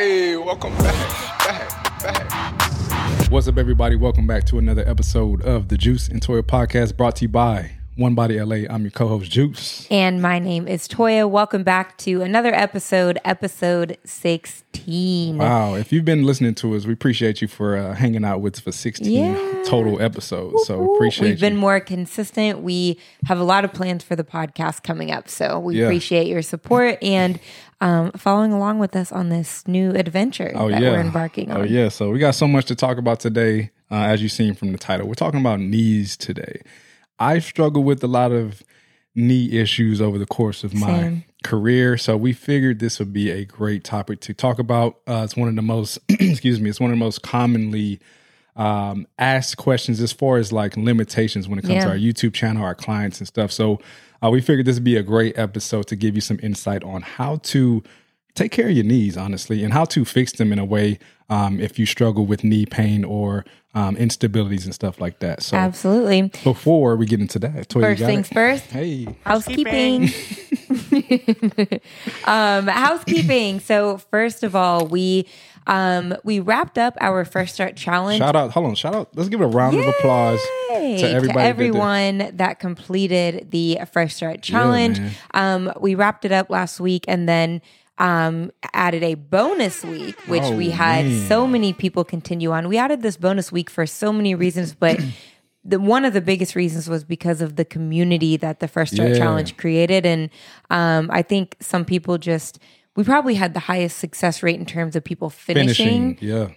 Hey, welcome back, back, back. What's up, everybody? Welcome back to another episode of the Juice and Toya podcast brought to you by One Body LA. I'm your co host, Juice. And my name is Toya. Welcome back to another episode, episode 16. Wow. If you've been listening to us, we appreciate you for uh, hanging out with us for 16 Yeah. total episodes. So appreciate We've been more consistent. We have a lot of plans for the podcast coming up. So we Yeah. appreciate your support and um, following along with us on this new adventure Oh, that yeah. we're embarking on. Oh, yeah. So we got so much to talk about today, uh, as you've seen from the title. We're talking about knees today. I've struggled with a lot of knee issues over the course of my Same. career. So we figured this would be a great topic to talk about. Uh, it's one of the most, excuse me, it's one of the most commonly um, asked questions as far as like limitations when it comes to our YouTube channel, our clients and stuff. So uh, we figured this would be a great episode to give you some insight on how to take care of your knees, honestly, and how to fix them in a way um, if you struggle with knee pain or um, instabilities and stuff like that. So Absolutely. before we get into that, Toya, First things it? first. Hey, Housekeeping. um, housekeeping. So first of all, we um, we wrapped up our Fresh Start challenge. shout out! Hold on, shout out! Let's give it a round of applause to everybody. that did that. everyone that completed the Fresh Start Challenge. man. um, we wrapped it up last week and then um, added a bonus week, which Oh, we had man. so many people continue on. We added this bonus week for so many reasons, but the one of the biggest reasons was because of the community that the Fresh Start Yeah. Challenge created, and um, I think some people just. We probably had the highest success rate in terms of people finishing. Yeah,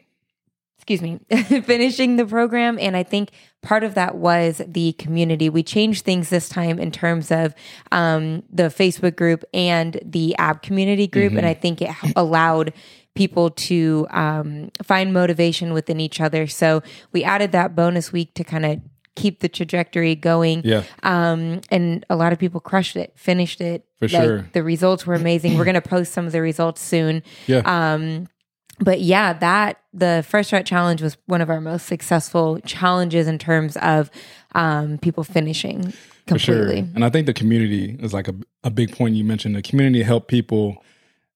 excuse me, finishing the program. And I think part of that was the community. We changed things this time in terms of um, the Facebook group and the app community group. And I think it allowed people to um, find motivation within each other. So we added that bonus week to kind of keep the trajectory going. yeah. Um, and a lot of people crushed it, finished it. For Like, sure. The results were amazing. We're going to post some of the results soon. Yeah. Um, but yeah, that the Fresh Start Challenge was one of our most successful challenges in terms of um, people finishing For sure. completely. And I think the community is like a, a big point you mentioned. The community helped people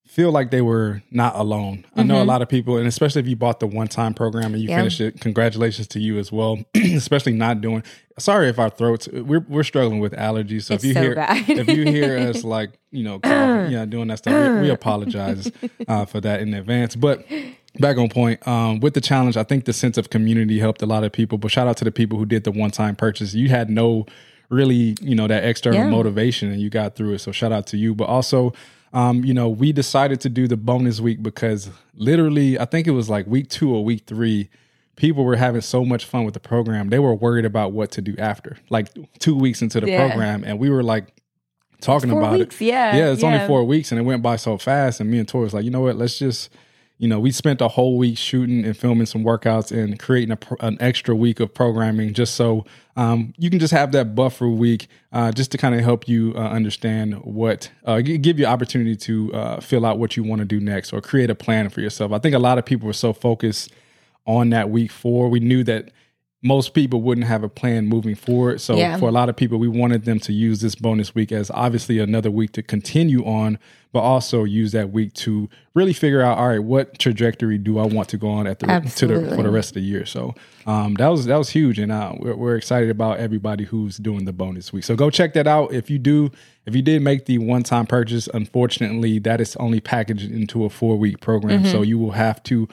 feel like they were not alone. I know a lot of people, and especially if you bought the one time program and you Mm-hmm. Yeah. finished it, congratulations to you as well. especially not doing. Sorry if our throats. We're we're struggling with allergies. So It's if you so hear if you hear us like you know coughing, yeah doing that stuff, we, we apologize uh, for that in advance. But back on point um, with the challenge, I think the sense of community helped a lot of people. But shout out to the people who did the one time purchase. You had no really you know that external Yeah. motivation and you got through it. So shout out to you. But also. Um, you know, we decided to do the bonus week because literally, I think it was like week two or week three, people were having so much fun with the program. They were worried about what to do after, like two weeks into the Yeah. program. And we were like talking Four about weeks, it. yeah, Yeah, it's only four weeks and it went by so fast. And me and Toya was like, you know what? Let's just, you know, we spent a whole week shooting and filming some workouts and creating a, an extra week of programming just so um, you can just have that buffer week uh, just to kind of help you uh, understand what, uh, give you opportunity to uh, fill out what you want to do next or create a plan for yourself. I think a lot of people were so focused on that week four. We knew that most people wouldn't have a plan moving forward. So Yeah. for a lot of people, we wanted them to use this bonus week as obviously another week to continue on, but also use that week to really figure out, all right, what trajectory do I want to go on at the to the, for the rest of the year. So um, that was that was huge, and uh, we're, we're excited about everybody who's doing the bonus week. So go check that out if you do. If you did make the one time purchase, unfortunately, that is only packaged into a four week program. So you will have to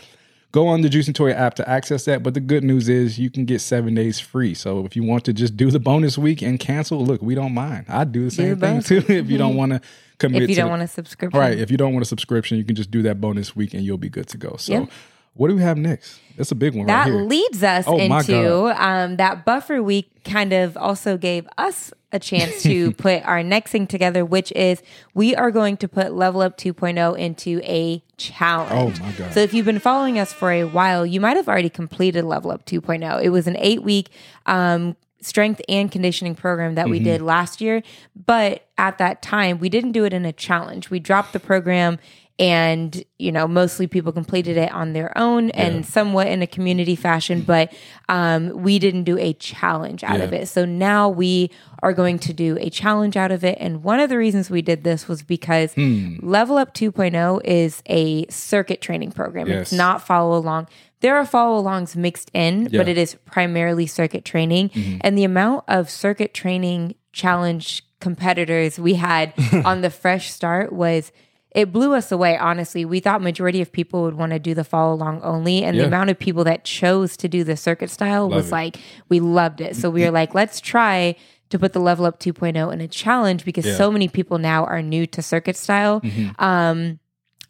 go on the Juice and Toya app to access that. But the good news is you can get seven days free. So if you want to just do the bonus week and cancel, look, we don't mind. I'd do the same the thing too if you don't want to commit. If you don't want a subscription. right? If you don't want a subscription, you can just do that bonus week and you'll be good to go. So. Yeah. What do we have next? That's a big one That right here. leads us Oh, into um, that buffer week kind of also gave us a chance to put our next thing together, which is we are going to put Level Up 2.0 into a challenge. Oh, my God. So if you've been following us for a while, you might have already completed Level Up 2.0. It was an eight week um, strength and conditioning program that we Mm-hmm. did last year. But at that time, we didn't do it in a challenge. We dropped the program and you know mostly people completed it on their own and somewhat in a community fashion but um, we didn't do a challenge out of it so now we are going to do a challenge out of it and one of the reasons we did this was because Hmm. level up 2.0 is a circuit training program Yes. it's not follow along there are follow alongs mixed in but Yeah. Mm-hmm. it is primarily circuit training and the amount of circuit training challenge competitors we had on the fresh start was it blew us away honestly we thought majority of people would want to do the follow along only and the amount of people that chose to do the circuit style was it. like we loved it so we were like let's try to put the level up 2.0 in a challenge because Yeah. Mm-hmm. so many people now are new to circuit style um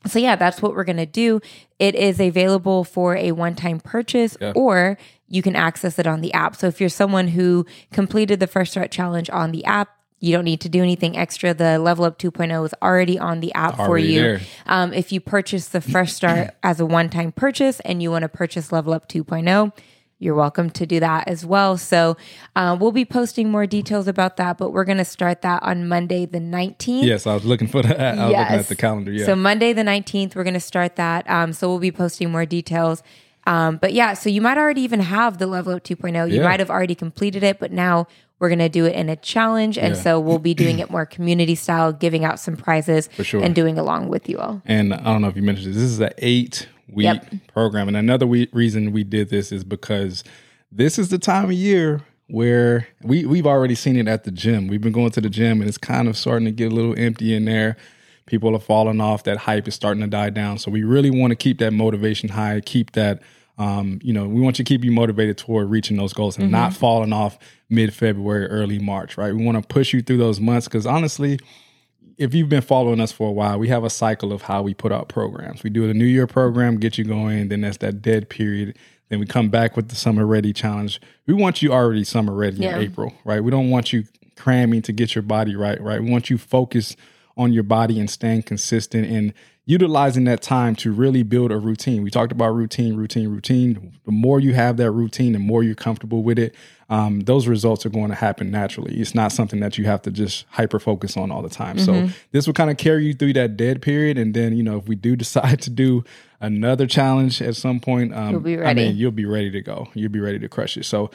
so yeah, that's what we're gonna do. It is available for a one-time purchase, Yeah. or you can access it on the app. So if you're someone who completed the fresh start challenge on the app, you don't need to do anything extra. The Level Up 2.0 is already on the app for you. Um, if you purchase the Fresh Start as a one-time purchase and you want to purchase Level Up 2.0, you're welcome to do that as well. So uh, we'll be posting more details about that, but we're going to start that on Monday the 19th. Yes, I was looking for that. I was looking at the calendar. Yeah. So Monday the 19th, we're going to start that. Um, so we'll be posting more details. Um, but yeah, so you might already even have the level up 2.0. You Yeah. might have already completed it, but now we're going to do it in a challenge. And Yeah. so we'll be doing it more community style, giving out some prizes sure. and doing along with you all. And I don't know if you mentioned this. This is an eight week Yep. program. And another we- reason we did this is because this is the time of year where we, we've already seen it at the gym. We've been going to the gym and it's kind of starting to get a little empty in there. People are falling off. That hype is starting to die down. So we really want to keep that motivation high, keep that. Um, you know, we want you to keep you motivated toward reaching those goals and not falling off mid February, early March, right? We want to push you through those months because honestly, if you've been following us for a while, we have a cycle of how we put out programs. We do the New Year program, get you going, then that's that dead period. Then we come back with the Summer Ready Challenge. We want you already summer ready Yeah. in April, right? We don't want you cramming to get your body right, right? We want you focused on your body and staying consistent and utilizing that time to really build a routine. We talked about routine, routine, routine. The more you have that routine, the more you're comfortable with it, um, those results are going to happen naturally. It's not something that you have to just hyper focus on all the time. Mm-hmm. So this will kind of carry you through that dead period, and then you know if we do decide to do another challenge at some point, um, You'll be I ready. mean, you'll be ready to go. You'll be ready to crush it. So.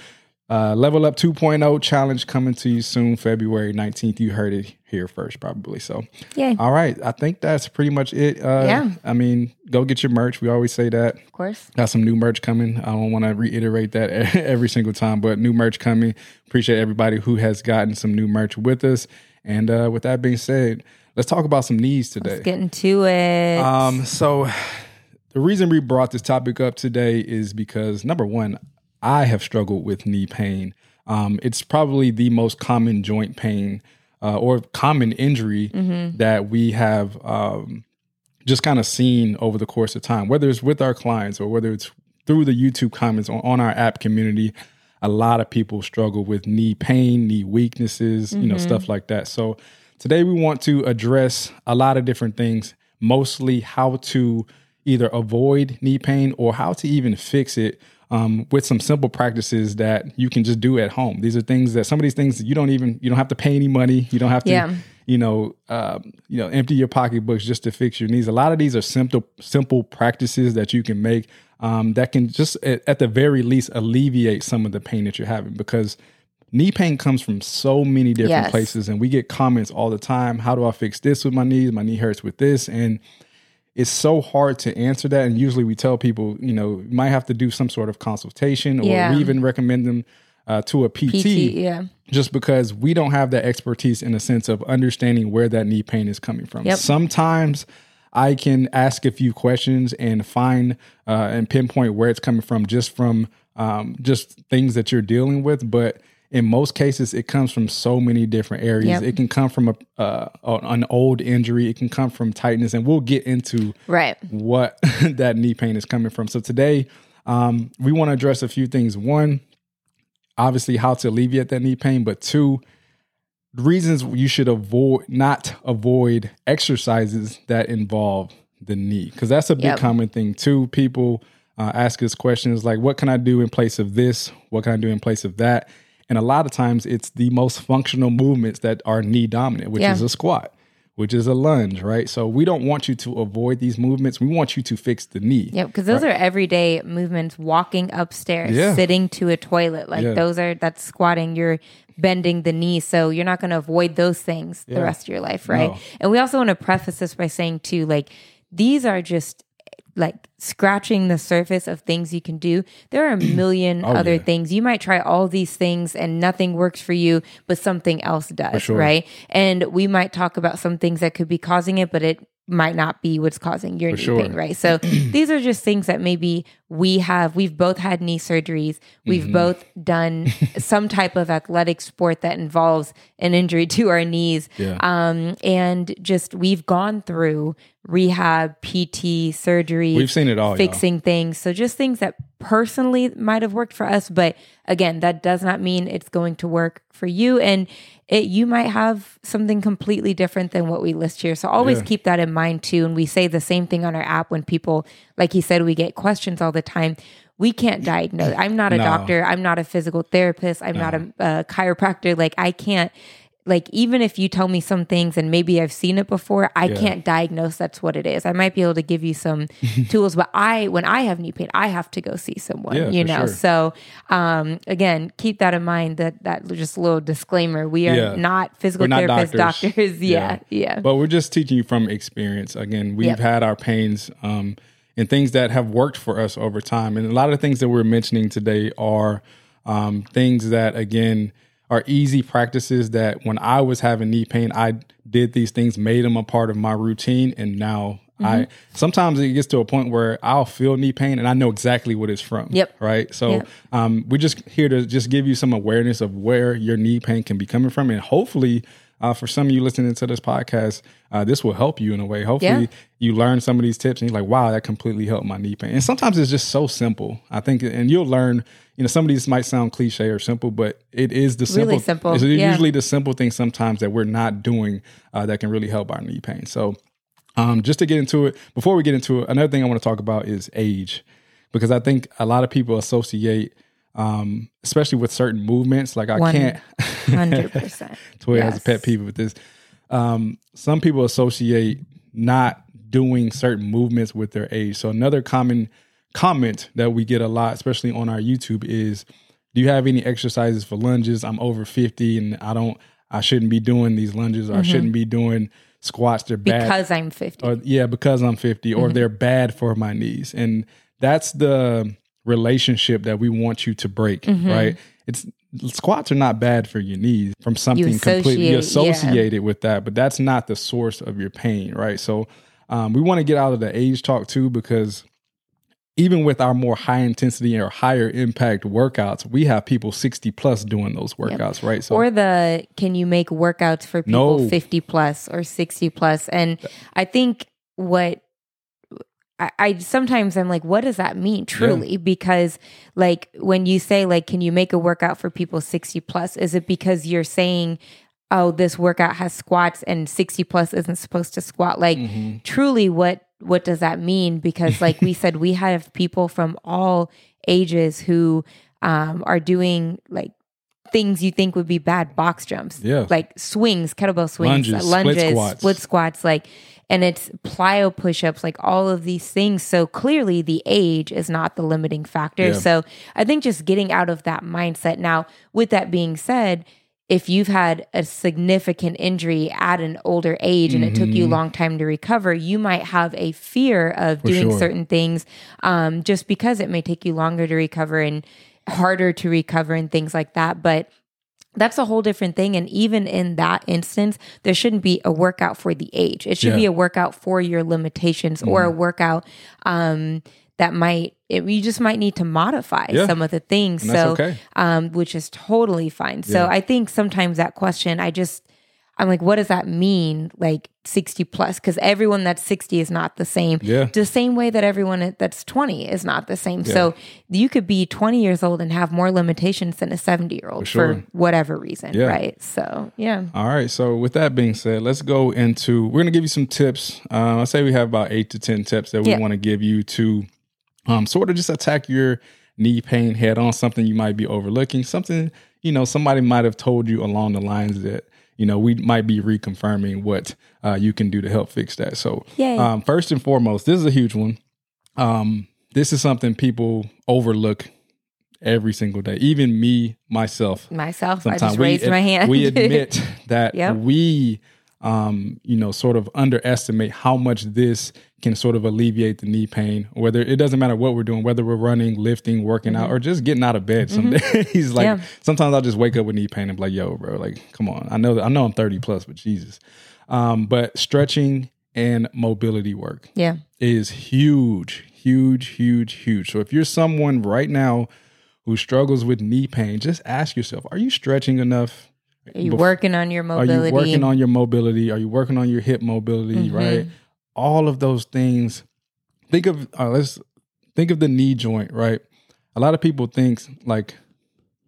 Uh, Level Up 2.0 challenge coming to you soon, February 19th. You heard it here first, probably. So, yeah. all right. I think that's pretty much it. Uh, Yeah. I mean, go get your merch. We always say that. Of course. Got some new merch coming. I don't want to reiterate that every single time, but new merch coming. Appreciate everybody who has gotten some new merch with us. And uh, with that being said, let's talk about some needs today. Let's get into it. Um, so the reason we brought this topic up today is because number one, I have struggled with knee pain. Um, it's probably the most common joint pain uh, or common injury that we have um, just kind of seen over the course of time, whether it's with our clients or whether it's through the YouTube comments on, on our app community. A lot of people struggle with knee pain, knee weaknesses, you know, stuff like that. So today we want to address a lot of different things, mostly how to either avoid knee pain or how to even fix it um, with some simple practices that you can just do at home. These are things that some of these things you don't even you don't have to pay any money. You don't have to Yeah. you know um, you know empty your pocketbooks just to fix your knees. A lot of these are simple simple practices that you can make um, that can just at, at the very least alleviate some of the pain that you're having because knee pain comes from so many different Yes. places and we get comments all the time how do i fix this with my knees my knee hurts with this and it's so hard to answer that and usually we tell people you know you might have to do some sort of consultation or Yeah. we even recommend them uh, to a PT, PT, yeah. just because we don't have that expertise in the sense of understanding where that knee pain is coming from. Yep. Sometimes I can ask a few questions and find uh, and pinpoint where it's coming from just from um, just things that you're dealing with, but in most cases, it comes from so many different areas. Yep. It can come from a uh, an old injury. It can come from tightness, and we'll get into Right. what that knee pain is coming from. So today, um, we want to address a few things. One, obviously, how to alleviate that knee pain, but two, reasons you should avoid not avoid exercises that involve the knee because that's a big Yep. common thing too. People uh, ask us questions like, "What can I do in place of this? What can I do in place of that?" And a lot of times, it's the most functional movements that are knee dominant, which Yeah. is a squat which is a lunge, right? So we don't want you to avoid these movements. We want you to fix the knee. Yep, because those right? are everyday movements. Walking upstairs, yeah. sitting to a toilet, like yeah. those are that's squatting. You're bending the knee, so you're not going to avoid those things the rest of your life, right? No. And we also want to preface this by saying too, like these are just like scratching the surface of things you can do. There are a million oh, other yeah. things. You might try all these things and nothing works for you, but something else does, sure. right? And we might talk about some things that could be causing it, but it might not be what's causing your for knee sure. pain, right? So these are just things that maybe we have. We've both had knee surgeries. We've mm-hmm. both done some type of athletic sport that involves an injury to our knees. Yeah. Um, and just we've gone through rehab, PT, surgery. We've seen it all, fixing y'all. things. So just things that personally might have worked for us, but again, that does not mean it's going to work for you. And it you might have something completely different than what we list here. So always yeah. keep that in mind too. And we say the same thing on our app when people, like he said, we get questions all the time we can't diagnose. I'm not a no. doctor. I'm not a physical therapist. I'm no. not a, a, chiropractor. Like I can't like even if you tell me some things and maybe I've seen it before, I yeah. can't diagnose that's what it is. I might be able to give you some tools, but I when I have knee pain, I have to go see someone, yeah, you know. Sure. So um again, keep that in mind that that just a little disclaimer. We are yeah. not physical not therapists, doctors. doctors. yeah, yeah. But we're just teaching you from experience. Again, we've yep. had our pains um and things that have worked for us over time. And a lot of the things that we're mentioning today are um, things that again are easy practices that when I was having knee pain, I did these things, made them a part of my routine, and now mm-hmm. I sometimes it gets to a point where I'll feel knee pain and I know exactly what it's from. Yep. Right. So yep. um, we're just here to just give you some awareness of where your knee pain can be coming from, and hopefully. Uh, for some of you listening to this podcast, uh, this will help you in a way. Hopefully, yeah. you learn some of these tips and you're like, wow, that completely helped my knee pain. And sometimes it's just so simple. I think, and you'll learn you know, some of these might sound cliche or simple, but it is the simple. Really simple. It's yeah. usually the simple things sometimes that we're not doing uh, that can really help our knee pain. So, um, just to get into it, before we get into it, another thing I want to talk about is age, because I think a lot of people associate, um, especially with certain movements, like I One, can't. Hundred percent. Toya yes. has a pet peeve with this. Um, some people associate not doing certain movements with their age. So another common comment that we get a lot, especially on our YouTube, is do you have any exercises for lunges? I'm over 50 and I don't I shouldn't be doing these lunges or mm-hmm. I shouldn't be doing squats. They're bad because I'm 50. Or yeah, because I'm 50, mm-hmm. or they're bad for my knees. And that's the relationship that we want you to break, mm-hmm. right? It's squats are not bad for your knees from something completely associated yeah. with that, but that's not the source of your pain, right? So um, we want to get out of the age talk too because even with our more high intensity or higher impact workouts, we have people 60 plus doing those workouts, yep. right? So or the can you make workouts for people no. 50 plus or 60 plus? And I think what I, I, sometimes I'm like, what does that mean truly? Yeah. Because like when you say like, can you make a workout for people 60 plus? Is it because you're saying oh, this workout has squats and 60 plus isn't supposed to squat. Like, mm-hmm. truly, what what does that mean? Because, like we said, we have people from all ages who um, are doing like things you think would be bad box jumps, yeah, like swings, kettlebell swings, lunges, lunges split, squats. split squats, like, and it's plyo push-ups, like all of these things. So clearly, the age is not the limiting factor. Yeah. So I think just getting out of that mindset. Now, with that being said, if you've had a significant injury at an older age and mm-hmm. it took you a mm-hmm. long time to recover, you might have a fear of For doing sure. certain things um, just because it may take you longer to recover and harder to recover and things like that. But that's a whole different thing. And even in that instance, there shouldn't be a workout for the age. It should yeah. be a workout for your limitations mm-hmm. or a mm-hmm. workout um, that might it, you just might need to modify yeah. some of the things so okay. um, which is totally fine so yeah. i think sometimes that question i just i'm like what does that mean? Like 60 plus? Because everyone that's 60 is not the same. Yeah. The same way that everyone that's 20 is not the same. Yeah. so you could be 20 years old and have more limitations than a 70 year old for, sure. for, whatever reason yeah. right? So yeah. All right. So with that being said let's go into we're going to give you some tips. Uh, i say we have about eight to ten tips that we want to give you to um, sort of just attack your knee pain head on, something you might be overlooking, something, you know, somebody might have told you along the lines that, you know, we might be reconfirming what uh, you can do to help fix that. So, um, first and foremost, this is a huge one. Um, this is something people overlook every single day. Even me, myself, Myself, I sometimes just raised ad- my hand. we admit that Yep. we um you know sort of underestimate how much this can sort of alleviate the knee pain whether it doesn't matter what we're doing whether we're running lifting working out or just getting out of bed some days like Mm-hmm. Yeah. sometimes i'll just wake up with knee pain and be like yo bro like come on i know that i know i'm 30 plus but jesus um but stretching and mobility work yeah. is huge, huge, huge, huge. So if you're someone right now who struggles with knee pain, just ask yourself, are you stretching enough? Are you Bef- working on your mobility? Are you working on your mobility? Are you working on your hip mobility, Mhm. right? All of those things. Think of uh, let's think of the knee joint, right? A lot of people think like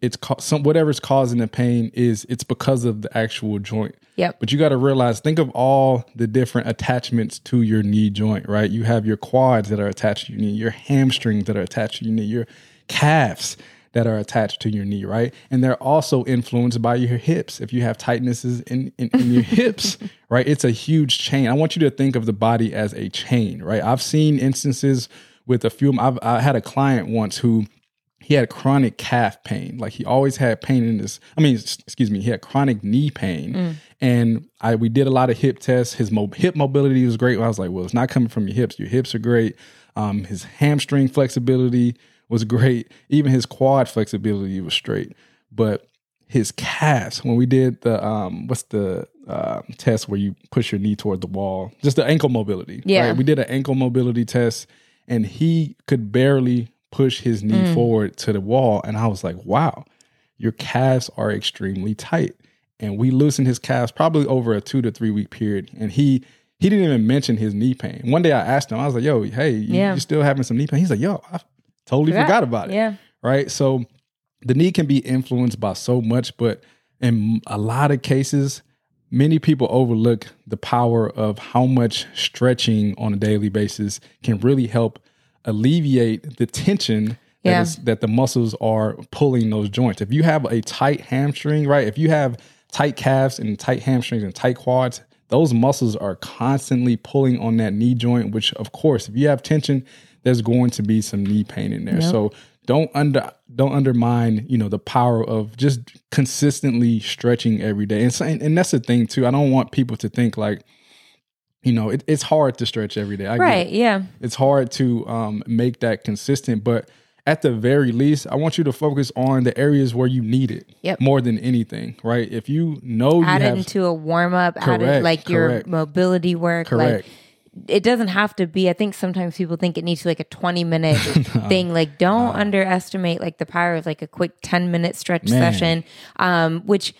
it's ca- some whatever's causing the pain is it's because of the actual joint. Yep. But you got to realize, think of all the different attachments to your knee joint, right? You have your quads that are attached to your knee, your hamstrings that are attached to your knee, your calves that are attached to your knee, right? And they're also influenced by your hips. If you have tightnesses in, in, in your hips, right? It's a huge chain. I want you to think of the body as a chain, right? I've seen instances with a few, I've, I had a client once who he had chronic calf pain. Like he always had pain in his. I mean, excuse me, he had chronic knee pain, and I we did a lot of hip tests. His mo- hip mobility was great. I was like, well, it's not coming from your hips. Your hips are great. Um, his hamstring flexibility was great. Even his quad flexibility was straight. But his calves, when we did the um, what's the uh, test where you push your knee toward the wall, just the ankle mobility. Yeah. right? we did an ankle mobility test, and he could barely push his knee Mm. forward to the wall. And I was like, wow, your calves are extremely tight. And we loosened his calves probably over a two to three week period. And he he didn't even mention his knee pain. One day I asked him, I was like, yo, hey, you, Yeah. you still having some knee pain? He's like, yo, I totally Forgot. forgot about it Yeah. right? So the knee can be influenced by so much, but in a lot of cases, many people overlook the power of how much stretching on a daily basis can really help alleviate the tension that, Yeah. is, that the muscles are pulling those joints. If you have a tight hamstring, right? If you have tight calves and tight hamstrings and tight quads, those muscles are constantly pulling on that knee joint, which of course, if you have tension, there's going to be some knee pain in there. So don't under don't undermine, you know, the power of just consistently stretching every day. And, so, and, and that's the thing too. I don't want people to think like, you know, it, it's hard to stretch every day. I get it Right. Yeah. it's hard to um, make that consistent but at the very least i want you to focus on the areas where you need it Yep. more than anything right if you know Add you it have into a warm up. Add it Correct, like your mobility work. correct Like it doesn't have to be. I think sometimes people think it needs to be like a twenty minute thing. Like don't underestimate like the power of like a quick ten minute stretch Man. session. Um, which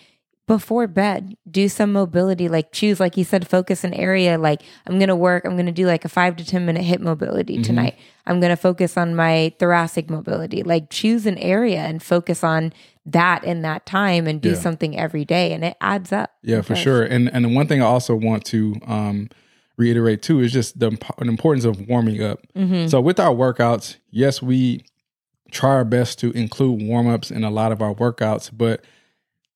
before bed, do some mobility. Like choose, like you said, focus an area. Like I'm gonna work. I'm gonna do like a five to ten minute hip mobility Mm-hmm. tonight. I'm gonna focus on my thoracic mobility. Like choose an area and focus on that in that time and do Yeah. something every day, and it adds up. yeah for sure and and the one thing i also want to um reiterate too is just the the importance of warming up Mm-hmm. so with our workouts yes we try our best to include warm-ups in a lot of our workouts but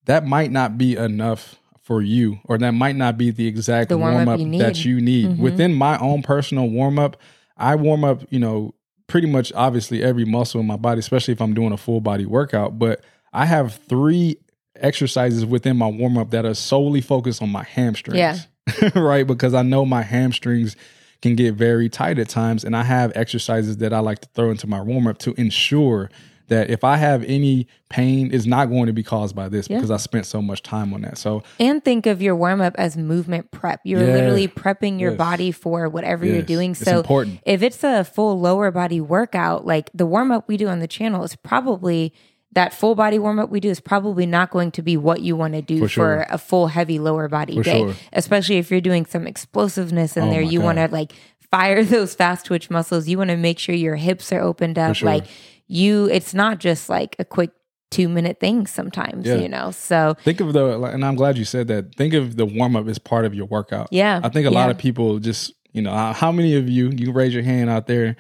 that might not be enough for you or that might not be the exact The warm-up you that you need Mhm. within my own personal warm-up i warm up you know pretty much obviously every muscle in my body especially if i'm doing a full body workout but i have three exercises within my warm-up that are solely focused on my hamstrings Yeah. right because i know my hamstrings can get very tight at times and i have exercises that i like to throw into my warm-up to ensure that if i have any pain it's not going to be caused by this because i spent so much time on that so And think of your warm up as movement prep. You're Yeah. literally prepping your Yes. body for whatever you're Yes. doing. It's So important. if it's a full lower body workout, like the warm up we do on the channel is probably that full body warm up we do is probably not going to be what you want to do for, For a full heavy lower body For day. sure. Especially if you're doing some explosiveness in Oh there. You want to like fire those fast twitch muscles. You want to make sure your hips are opened up. sure. Like you it's not just like a quick two minute thing sometimes, Yeah. you know. So think of the and i'm glad you said that think of the warm-up as part of your workout yeah. I think a lot of people just, you know, how how many of you, you can raise your hand out there,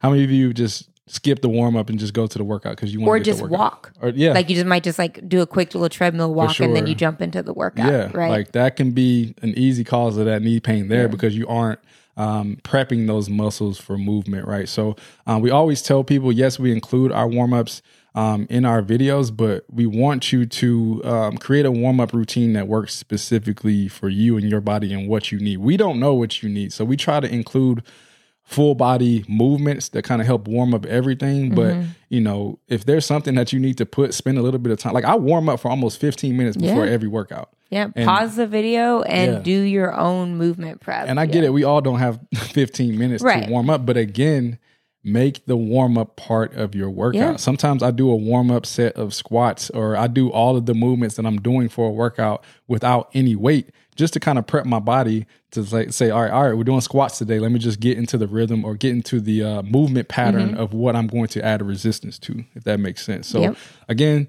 how many of you just skip the warm up and just go to the workout because you want or to just walk. Or yeah, Like you just might just like do a quick little treadmill walk and then you jump into the workout. yeah, right. like that can be an easy cause of that knee pain there because you aren't um, prepping those muscles for movement, right? So um, we always tell people, yes, we include our warm ups um, in our videos, but we want you to um, create a warm up routine that works specifically for you and your body and what you need. We don't know what you need, so we try to include full body movements that kind of help warm up everything. But Mm-hmm. you know, if there's something that you need to put, spend a little bit of time. Like I warm up for almost 15 minutes before Yeah. every workout. yeah. Pause the video and Yeah. do your own movement prep. And I get it. We all don't have 15 minutes Right. to warm up, but again, make the warm up part of your workout. Yeah. Sometimes I do a warm up set of squats or I do all of the movements that I'm doing for a workout without any weight just to kind of prep my body to say, say all right, all right, we're doing squats today. Let me just get into the rhythm or get into the uh, movement pattern Mm-hmm. of what I'm going to add a resistance to, if that makes sense. So Yep. again,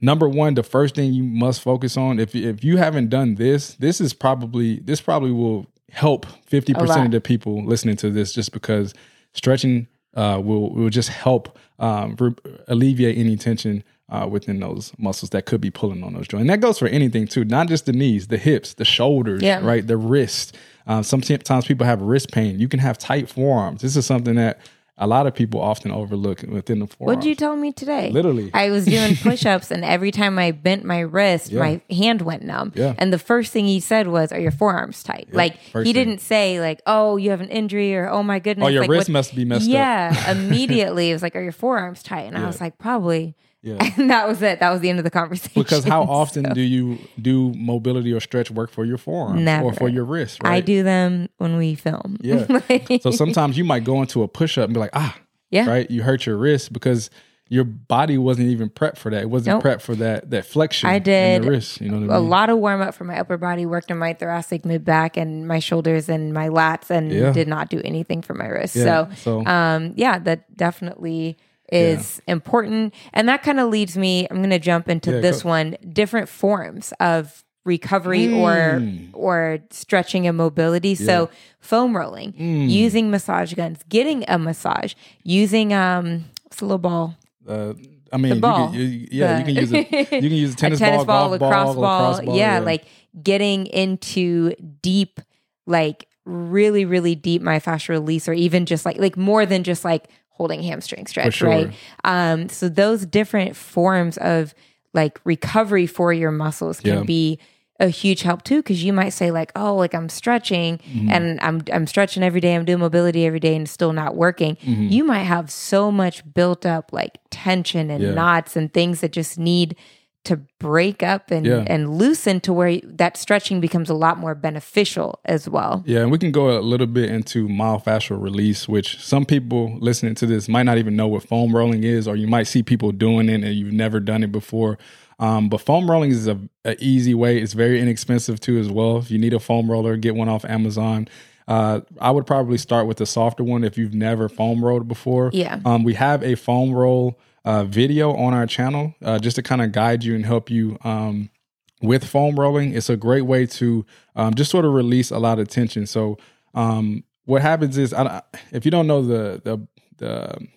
number one the first thing you must focus on if if you haven't done this this is probably this probably will help 50% of the people listening to this just because stretching uh, will will just help um, re- alleviate any tension uh, within those muscles that could be pulling on those joints. And that goes for anything too, not just the knees, the hips, the shoulders, Yeah. right, the wrist. Um, sometimes people have wrist pain. You can have tight forearms. This is something that a lot of people often overlook within the forearms. What'd you tell me today? Literally. I was doing push ups, and every time I bent my wrist, my hand went numb. Yeah. And the first thing he said was, Are your forearms tight? like, first he thing. didn't say, like, Oh, you have an injury, or Oh my goodness. Oh, your like, wrist what- must be messed up. Yeah. immediately, it was like, Are your forearms tight? And I was like, Probably. Yeah. And that was it. That was the end of the conversation. Because how often do you do mobility or stretch work for your forearms Never. or for your wrist? Right? I do them when we film. Yeah. so sometimes you might go into a push up and be like, ah, Yeah. right. You hurt your wrist because your body wasn't even prepped for that. It wasn't Nope. prepped for that that flexion. I in did the wrist. You know I a mean? lot of warm up for my upper body, worked on my thoracic mid back and my shoulders and my lats, and Yeah. did not do anything for my wrist. Yeah, So, so- um, yeah, that definitely is important. And that kind of leads me, I'm going to jump into Yeah, this one different forms of recovery or Mm. or stretching and mobility so foam rolling Mm. using massage guns getting a massage using um what's the little ball Uh, I mean, you ball. can, you, yeah, you can use a you can use a tennis, a tennis ball, ball, lacrosse ball, lacrosse ball. yeah, like getting into deep, like really, really deep myofascial release, or even just like like more than just like holding hamstring stretch, sure. right? Um, so those different forms of like recovery for your muscles can Yeah. be a huge help too because you might say like oh like i'm stretching Mm-hmm. and i'm i'm stretching every day i'm doing mobility every day and still not working Mm-hmm. you might have so much built up like tension and Yeah. knots and things that just need to break up and Yeah. and loosen to where that stretching becomes a lot more beneficial as well Yeah, and we can go a little bit into myofascial release, which some people listening to this might not even know what foam rolling is, or you might see people doing it and you've never done it before. Um, but foam rolling is a, a easy way. It's very inexpensive too, as well. If you need a foam roller, get one off Amazon. Uh, I would probably start with the softer one if you've never foam rolled before. Yeah. Um, we have a foam roll uh, video on our channel uh, just to kind of guide you and help you um, with foam rolling. It's a great way to um, just sort of release a lot of tension. So um, what happens is, I, if you don't know the the the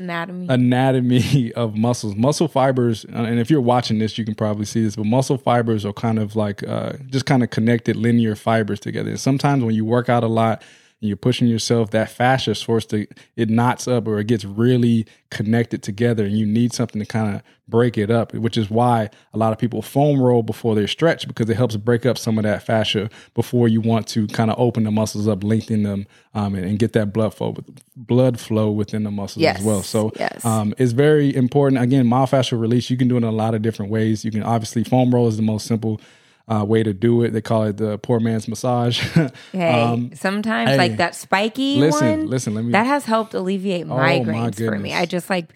anatomy anatomy of muscles. Muscle fibers, uh, and if you're watching this, you can probably see this, but muscle fibers are kind of like uh, just kind of connected linear fibers together. And sometimes when you work out a lot and you're pushing yourself, that fascia starts to it knots up or it gets really connected together, and you need something to kind of break it up. Which is why a lot of people foam roll before they stretch because it helps break up some of that fascia before you want to kind of open the muscles up, lengthen them, um, and, and get that blood flow blood flow within the muscles Yes, as well. So yes. um, it's very important. Again, myofascial release, you can do it in a lot of different ways. You can obviously foam roll is the most simple uh, way to do it. They call it the poor man's massage. Hey, sometimes hey, like that spiky listen, one. listen, let me- Oh, That has helped alleviate my migraines for me. I just like,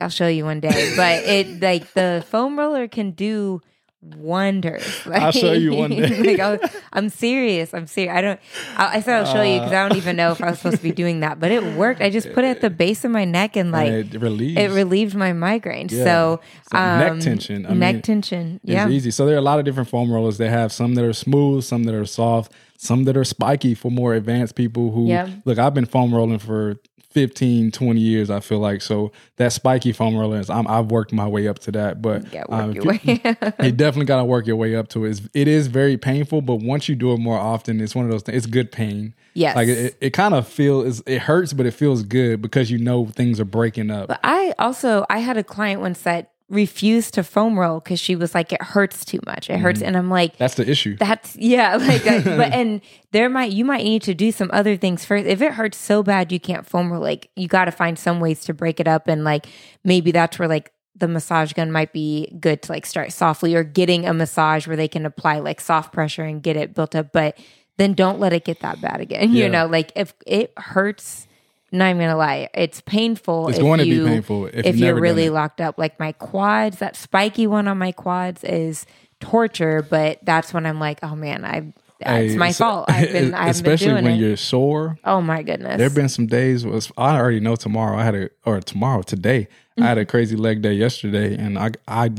I'll show you one day, but it like the foam roller can do wonders. Like, I'll show you one day. like, I I'm serious. I'm serious. I don't. I, I said I'll show you because I don't even know if I was supposed to be doing that, but it worked. I just put it at the base of my neck and like And it relieves. it relieved my migraine. Yeah. So, So neck um, tension. I neck mean, tension. It's Yeah. easy. So there are a lot of different foam rollers. They have some that are smooth, some that are soft. some that are spiky for more advanced people who Yeah. look. I've been foam rolling for 15, 20 years. I feel like so that spiky foam roller is. I'm, I've worked my way up to that, but Yeah, um, work if your you- way. you definitely got to work your way up to it. It's, it is very painful, but once you do it more often, it's one of those things. It's good pain. Yes. like it, it kind of feels it hurts, but it feels good because you know things are breaking up. But I also I had a client once that refused to foam roll because she was like, it hurts too much. It Mm-hmm. hurts, and I'm like, That's the issue. That's yeah, like I, but and there might you might need to do some other things first. If it hurts so bad you can't foam roll, like you got to find some ways to break it up, and like maybe that's where like the massage gun might be good to like start softly or getting a massage where they can apply like soft pressure and get it built up, but then don't let it get that bad again. Yeah. You know, like if it hurts. Not even gonna lie, it's painful. It's if going to be you- painful if if, you're really locked up. Like my quads, that spiky one on my quads is torture, but that's when I'm like, oh man, I it's Hey, my so- fault. I've been I haven't especially been doing when it. you're sore. oh my goodness. There have been some days. Was I already know tomorrow? I had a or tomorrow today. I had a Mm-hmm. crazy leg day yesterday, and I I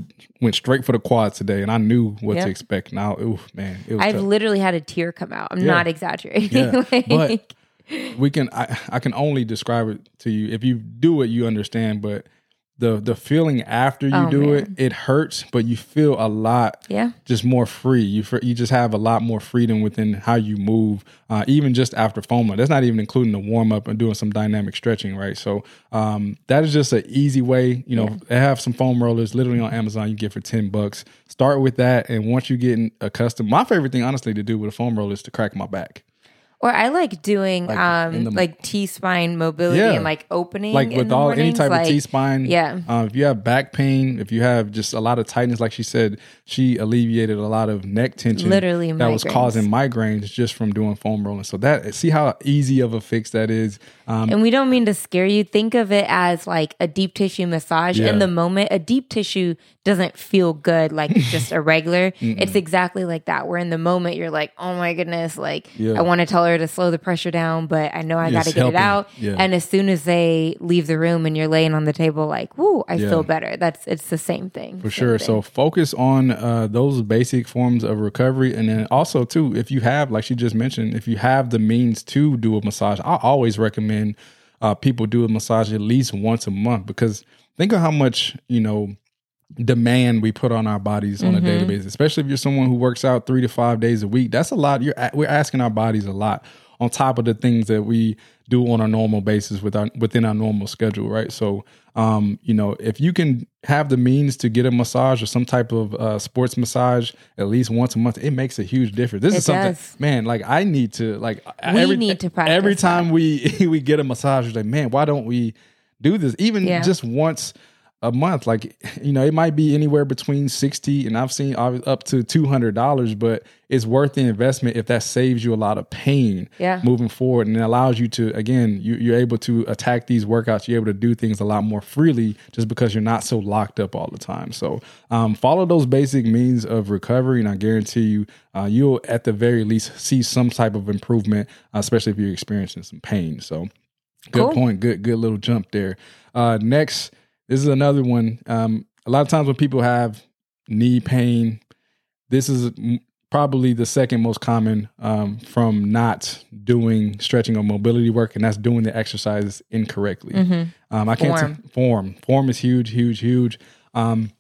went straight for the quads today, and I knew what Yep. to expect. Now, oof, man, it was I've tough. literally had a tear come out. I'm not exaggerating. Yeah, Like, but we can I, I can only describe it to you. If you do it you understand but the the feeling after you Oh, do man. it it hurts but you feel a lot yeah. just more free. You you just have a lot more freedom within how you move uh, even just after foam that's not even including the warm up and doing some dynamic stretching right? So um, that is just an easy way you know they have some foam rollers literally on amazon you get for 10 bucks. Start with that and once you get accustomed my favorite thing honestly to do with a foam roller is to crack my back Or I like doing in um the- like T spine mobility Yeah. and like opening like with all any type like, of T spine. yeah. Uh, if you have back pain, if you have just a lot of tightness, like she said, she alleviated a lot of neck tension. Literally that was causing migraines just from doing foam rolling. So that see how easy of a fix that is. Um, And we don't mean to scare you. Think of it as like a deep tissue massage. Yeah. In the moment, a deep tissue doesn't feel good like just a regular. it's exactly like that. Where in the moment you're like, oh my goodness, like Yeah. I want to tell her to slow the pressure down, but I know I got to get helping. it out. Yeah. And as soon as they leave the room and you're laying on the table, like, whoo, I feel better. That's it's the same thing. For sure. So focus on uh, those basic forms of recovery, and then also too, if you have, like she just mentioned, if you have the means to do a massage, I always recommend uh, people do a massage at least once a month because think of how much you know demand we put on our bodies on a daily basis. Especially if you're someone who works out three to five days a week, that's a lot. You're a- we're asking our bodies a lot on top of the things that we do on a normal basis with our within our normal schedule, right? So, um, you know, if you can have the means to get a massage or some type of uh, sports massage at least once a month, it makes a huge difference. This It is something, does. man. Like I need to, like We every, need to practice every that. time we we get a massage. Like, man, why don't we do this even Yeah. just once? A month. Like you know it might be anywhere between 60 and i've seen up to $200 but it's worth the investment if that saves you a lot of pain Yeah. moving forward and it allows you to again you, you're able to attack these workouts. You're able to do things a lot more freely just because you're not so locked up all the time. So um, follow those basic means of recovery and i guarantee you uh, you'll at the very least see some type of improvement especially if you're experiencing some pain. So good Cool. point. Good good little jump there. Uh, next this is another one. Um, a lot of times when people have knee pain, this is probably the second most common um, from not doing stretching or mobility work, and that's doing the exercises incorrectly. Um, I can't Mm-hmm. Form. t- form. Form is huge, huge, huge. Um,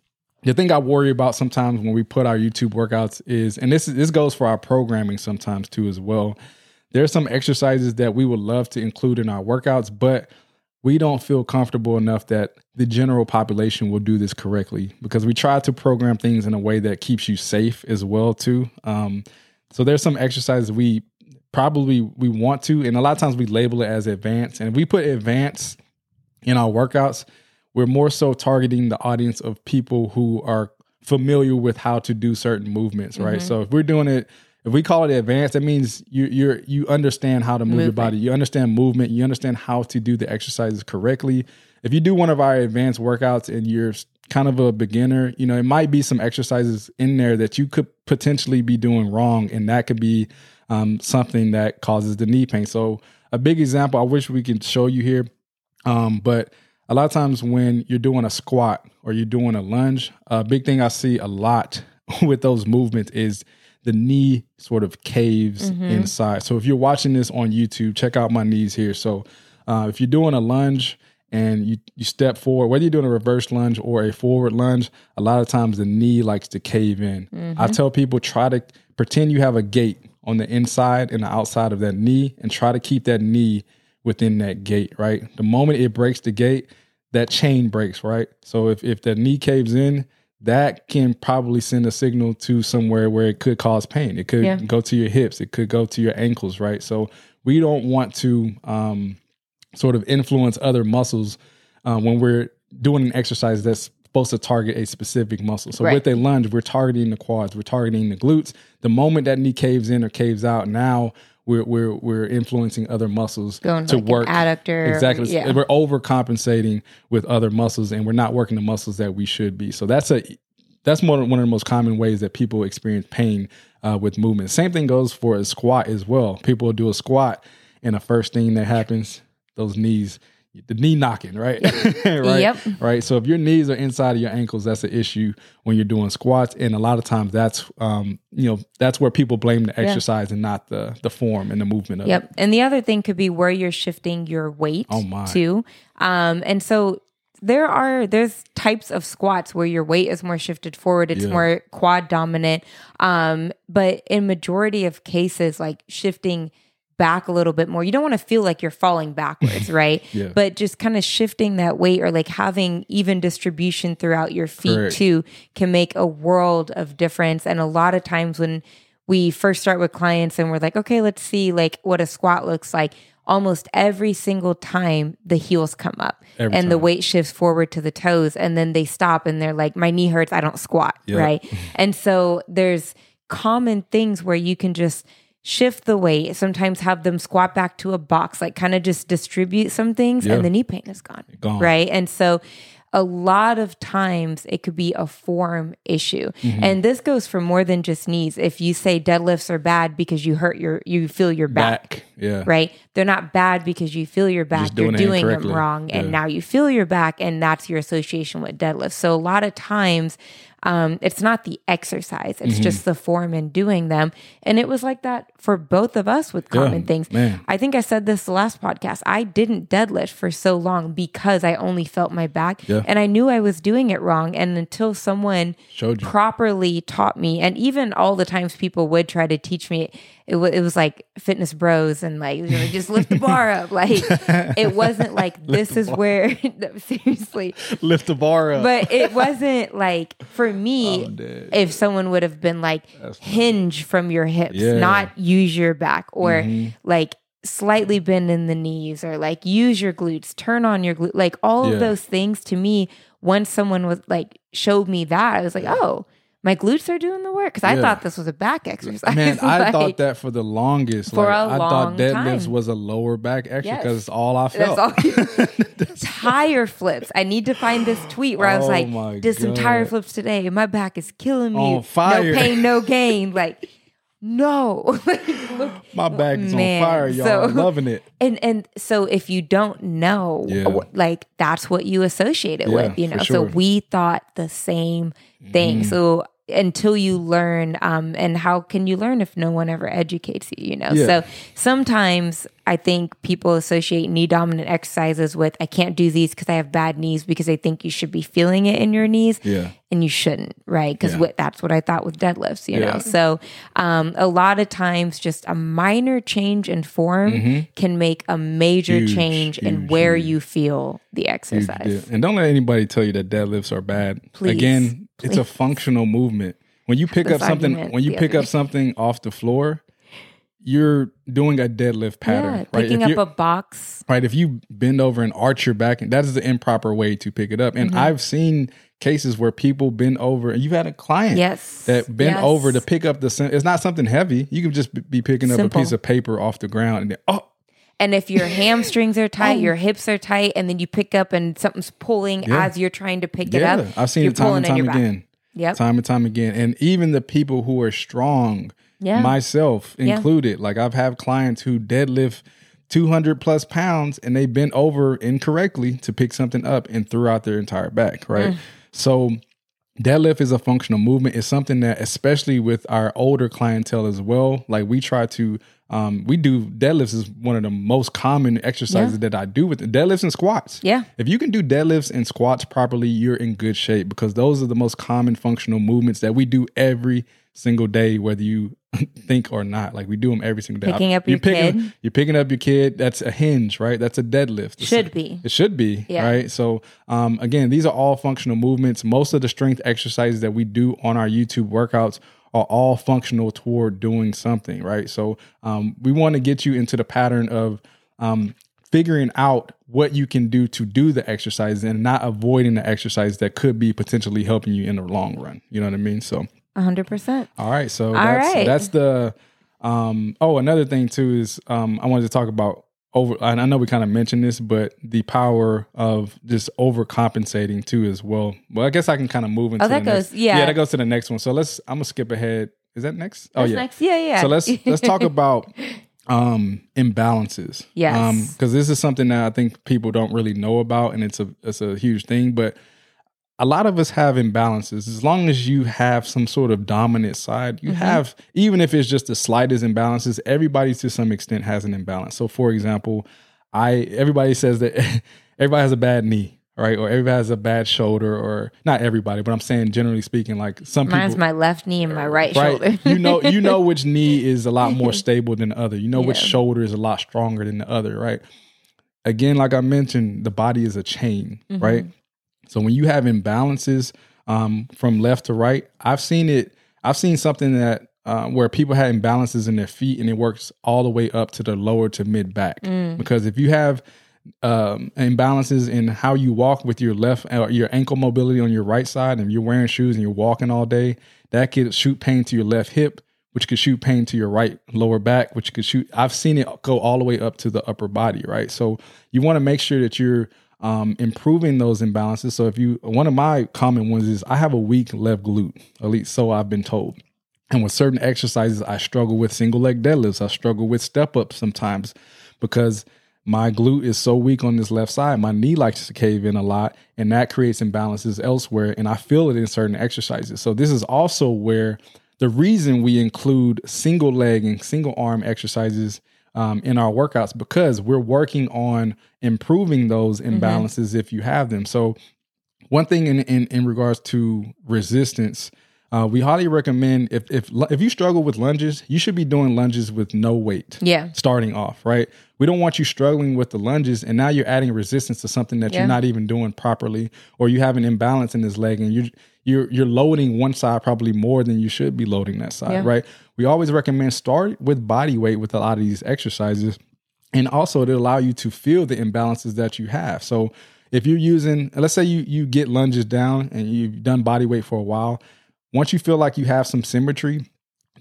the thing I worry about sometimes when we put our YouTube workouts is, and this is, this goes for our programming sometimes too as well. There's some exercises that we would love to include in our workouts, but we don't feel comfortable enough that the general population will do this correctly because we try to program things in a way that keeps you safe as well too. Um, so there's some exercises we probably we want to, and a lot of times we label it as advanced. And if we put advanced in our workouts, we're more so targeting the audience of people who are familiar with how to do certain movements, right? So if we're doing it, if we call it advanced, that means you you're you understand how to move your body, you understand movement, you understand how to do the exercises correctly. If you do one of our advanced workouts and you're kind of a beginner, you know, it might be some exercises in there that you could potentially be doing wrong, and that could be um, something that causes the knee pain. So a big example, I wish we could show you here, um, but a lot of times when you're doing a squat or you're doing a lunge, a big thing I see a lot with those movements is the knee sort of caves inside. So if you're watching this on YouTube, check out my knees here. So uh, if you're doing a lunge and you, you step forward, whether you're doing a reverse lunge or a forward lunge, a lot of times the knee likes to cave in. I tell people try to pretend you have a gate on the inside and the outside of that knee and try to keep that knee within that gate, right? The moment it breaks the gate, that chain breaks, right? So if, if the knee caves in, that can probably send a signal to somewhere where it could cause pain. It could Yeah. go to your hips, it could go to your ankles, right? So we don't want to um, sort of influence other muscles uh, when we're doing an exercise that's supposed to target a specific muscle. So Right. with a lunge, we're targeting the quads, we're targeting the glutes. The moment that knee caves in or caves out, now we're we're we're influencing other muscles Going to like work adductor, Exactly. yeah. We're overcompensating with other muscles, and we're not working the muscles that we should be. So that's a that's more one of the most common ways that people experience pain uh, with movement. Same thing goes for a squat as well. People do a squat, and the first thing that happens, those knees, the knee knocking, right? right. Yep. Right. So if your knees are inside of your ankles, that's an issue when you're doing squats, and a lot of times that's um you know that's where people blame the exercise and not the the form and the movement of it. Yep. And the other thing could be where you're shifting your weight Oh, my. too. Um, and so there are there's types of squats where your weight is more shifted forward. It's Yeah. more quad dominant. Um, but in majority of cases, like shifting back a little bit more, you don't want to feel like you're falling backwards, right? Yeah. But just kind of shifting that weight or like having even distribution throughout your feet Correct. too can make a world of difference. And a lot of times when we first start with clients and we're like, okay, let's see like what a squat looks like. Almost every single time the heels come up Every and the weight shifts forward to the toes and then they stop and they're like, my knee hurts, I don't squat, Yep. right? and so there's common things where you can just shift the weight, sometimes have them squat back to a box, like kind of just distribute some things Yeah. and the knee pain is gone. Gone. Right. And so a lot of times it could be a form issue. Mm-hmm. And this goes for more than just knees. If you say deadlifts are bad because you hurt your you feel your back, Back. Yeah. right? They're not bad because you feel your back. just You're doing doing them wrong. And now you feel your back, and that's your association with deadlifts So a lot of times um, it's not the exercise, it's Mm-hmm. just the form in doing them. And it was like that for both of us with common things. man. I think I said this the last podcast. I didn't deadlift for so long because I only felt my back Yeah. and I knew I was doing it wrong. And until someone Showed you. properly taught me, and even all the times people would try to teach me, it, wa it was like fitness bros and like, you know, just lift the bar up. Like, it wasn't like, this is where, seriously, Lift the bar up. but it wasn't like for me if someone would have been like hinge from your hips Yeah. Mm-hmm. not use your back or like slightly bend in the knees or like use your glutes turn on your glute like all Yeah. of those things to me once someone was like showed me that i was like oh my glutes are doing the work because i Yeah. thought this was a back exercise Man, I thought that for the longest. For like, a I thought long deadlifts time. was a lower back exercise Yes. because it's all I felt. all. tire flips. I need to find this tweet where I was Oh like, did some tire flips today. My back is killing me. On fire. No pain, no gain. Like, no. Like, look. My back is Man, on fire, y'all. so- I'm loving it. And and so if you don't know, Yeah. like that's what you associate it Yeah, with, you know. sure. So we thought the same thing. Mm-hmm. So until you learn, um, and how can you learn if no one ever educates you, you know? Yeah. So sometimes I think people associate knee dominant exercises with I can't do these because I have bad knees because they think you should be feeling it in your knees. Yeah. And you shouldn't, right? Because Yeah. that's what I thought with deadlifts, you know? So um, a lot of times, just a minor change in form can make a major Mm-hmm. Huge, change in where huge. you feel the Huge exercise. And don't let anybody tell you that deadlifts are bad. Please. Again, it's a functional movement. When you pick This up something, when you pick up something off the floor, you're doing a deadlift pattern. Yeah, right? picking If up a box. right? If you bend over and arch your back, that is the improper way to pick it up. Mm-hmm. And I've seen cases where people bend over, and you've had a client Yes. that bend Yes. over to pick up the. It's not something heavy. You can just be picking up Simple. a piece of paper off the ground, and then oh, And if your hamstrings are tight, Oh. your hips are tight, and then you pick up and something's pulling Yeah. as you're trying to pick it yeah, up. I've seen it time and time again. Yep. time and time again. And even the people who are strong, Yeah. myself Yeah. included, like I've had clients who deadlift 200 plus pounds and they bent over incorrectly to pick something up and threw out their entire back, Mm. right? So deadlift is a functional movement. It's something that, especially with our older clientele as well, like we try to, um, we do deadlifts is one of the most common exercises Yeah. that I do with deadlifts and squats. Yeah. If you can do deadlifts and squats properly, you're in good shape because those are the most common functional movements that we do every single day, whether you think or not. Like we do them every single day. Picking up You're your picking, kid. You're picking up your kid. That's a hinge, right? That's a deadlift. Should a- be. It should be, Yeah. right? So, um, again, these are all functional movements. Most of the strength exercises that we do on our YouTube workouts are all functional toward doing something, right? So, um, we want to get you into the pattern of um, figuring out what you can do to do the exercise and not avoiding the exercise that could be potentially helping you in the long run. You know what I mean? So, 100%. all right, so that's right. that's the um oh another thing too is um I wanted to talk about over and I know we kind of mentioned this, but the power of just overcompensating too as well. Well, I guess I can kind of move into Oh, that the next, goes- yeah. yeah that goes to the next one. So let's I'm gonna skip ahead. Is that next? Oh yeah. next? Yeah, yeah. So let's let's talk about um imbalances. Yes. Um because this is something that I think people don't really know about and it's a it's a huge thing, but a lot of us have imbalances. As long as you have some sort of dominant side, you have even if it's just the slightest imbalances, everybody to some extent has an imbalance. So for example, I everybody says that everybody has a bad knee, right? Or everybody has a bad shoulder or not everybody, but I'm saying generally speaking like some Mine's people my left knee and my right, shoulder. you know you know which knee is a lot more stable than the other you know which shoulder is a lot stronger than the other right again like i mentioned the body is a chain Mm-hmm. right so when you have imbalances um, from left to right i've seen it i've seen something that uh, where people had imbalances in their feet and it works all the way up to the lower to mid back Mm. because if you have um, imbalances in how you walk with your left or your ankle mobility on your right side, and you're wearing shoes and you're walking all day, that could shoot pain to your left hip, which could shoot pain to your right lower back, which could shoot. I've seen it go all the way up to the upper body, right? So you want to make sure that you're um, improving those imbalances. So if you, one of my common ones is I have a weak left glute, at least so I've been told. And with certain exercises, I struggle with single leg deadlifts. I struggle with step ups sometimes because my glute is so weak on this left side. My knee likes to cave in a lot, and that creates imbalances elsewhere. And I feel it in certain exercises. So, this is also where the reason we include single leg and single arm exercises um, in our workouts because we're working on improving those imbalances if you have them. So, one thing in in, in regards to resistance, uh, we highly recommend if if if you struggle with lunges, you should be doing lunges with no weight. Yeah. starting off right. We don't want you struggling with the lunges, and now you're adding resistance to something that Yeah. you're not even doing properly, or you have an imbalance in this leg, and you you're you're loading one side probably more than you should be loading that side. Yeah. Right. We always recommend start with body weight with a lot of these exercises and also to allow you to feel the imbalances that you have. So if you're using, let's say you you get lunges down and you've done body weight for a while, once you feel like you have some symmetry,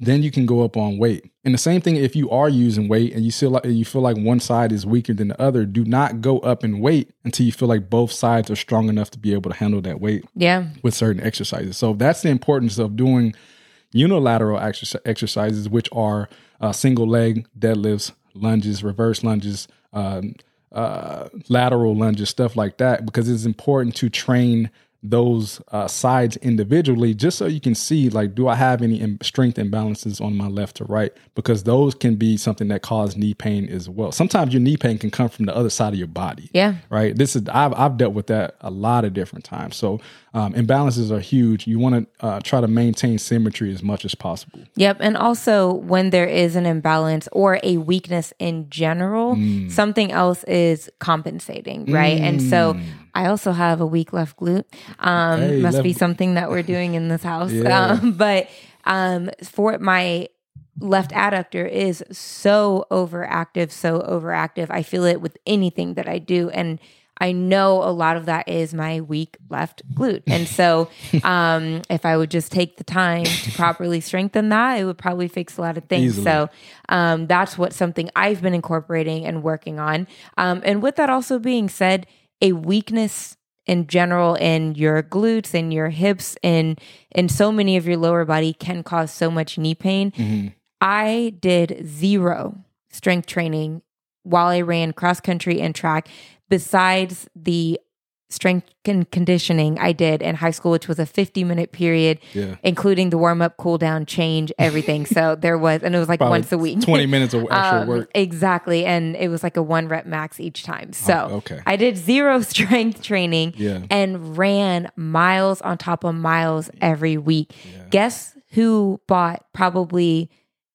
then you can go up on weight. And the same thing if you are using weight and you feel like you feel like one side is weaker than the other, do not go up in weight until you feel like both sides are strong enough to be able to handle that weight Yeah. with certain exercises. So that's the importance of doing unilateral exercise, exercises, which are uh, single leg deadlifts, lunges, reverse lunges, um, uh, lateral lunges, stuff like that, because it's important to train those uh, sides individually just so you can see like do i have any im- strength imbalances on my left to right? Because those can be something that cause knee pain as well. Sometimes your knee pain can come from the other side of your body. Yeah. right? This is I've, I've dealt with that a lot of different times. So um, imbalances are huge you want to uh, try to maintain symmetry as much as possible Yep. And also, when there is an imbalance or a weakness in general, Mm. something else is compensating, right? And so, I also have a weak left glute. Um, Hey, must be something that we're doing in this house. Yeah. Um, but um, for my left adductor is so overactive, so overactive. I feel it with anything that I do. And I know a lot of that is my weak left glute. And so um, if I would just take the time to properly strengthen that, it would probably fix a lot of things. Easily. So um, that's what something I've been incorporating and working on. Um, and with that also being said, a weakness in general in your glutes and your hips and in so many of your lower body can cause so much knee pain. Mhm. I did zero strength training while I ran cross country and track besides the strength and conditioning I did in high school, which was a 50 minute period, Yeah. including the warm up, cool down, change, everything. so there was, and it was like Probably once a week. 20 minutes of extra Um, work. Exactly. And it was like a one rep max each time. So Oh, okay. I did zero strength training Yeah. and ran miles on top of miles every week. Guess who bought probably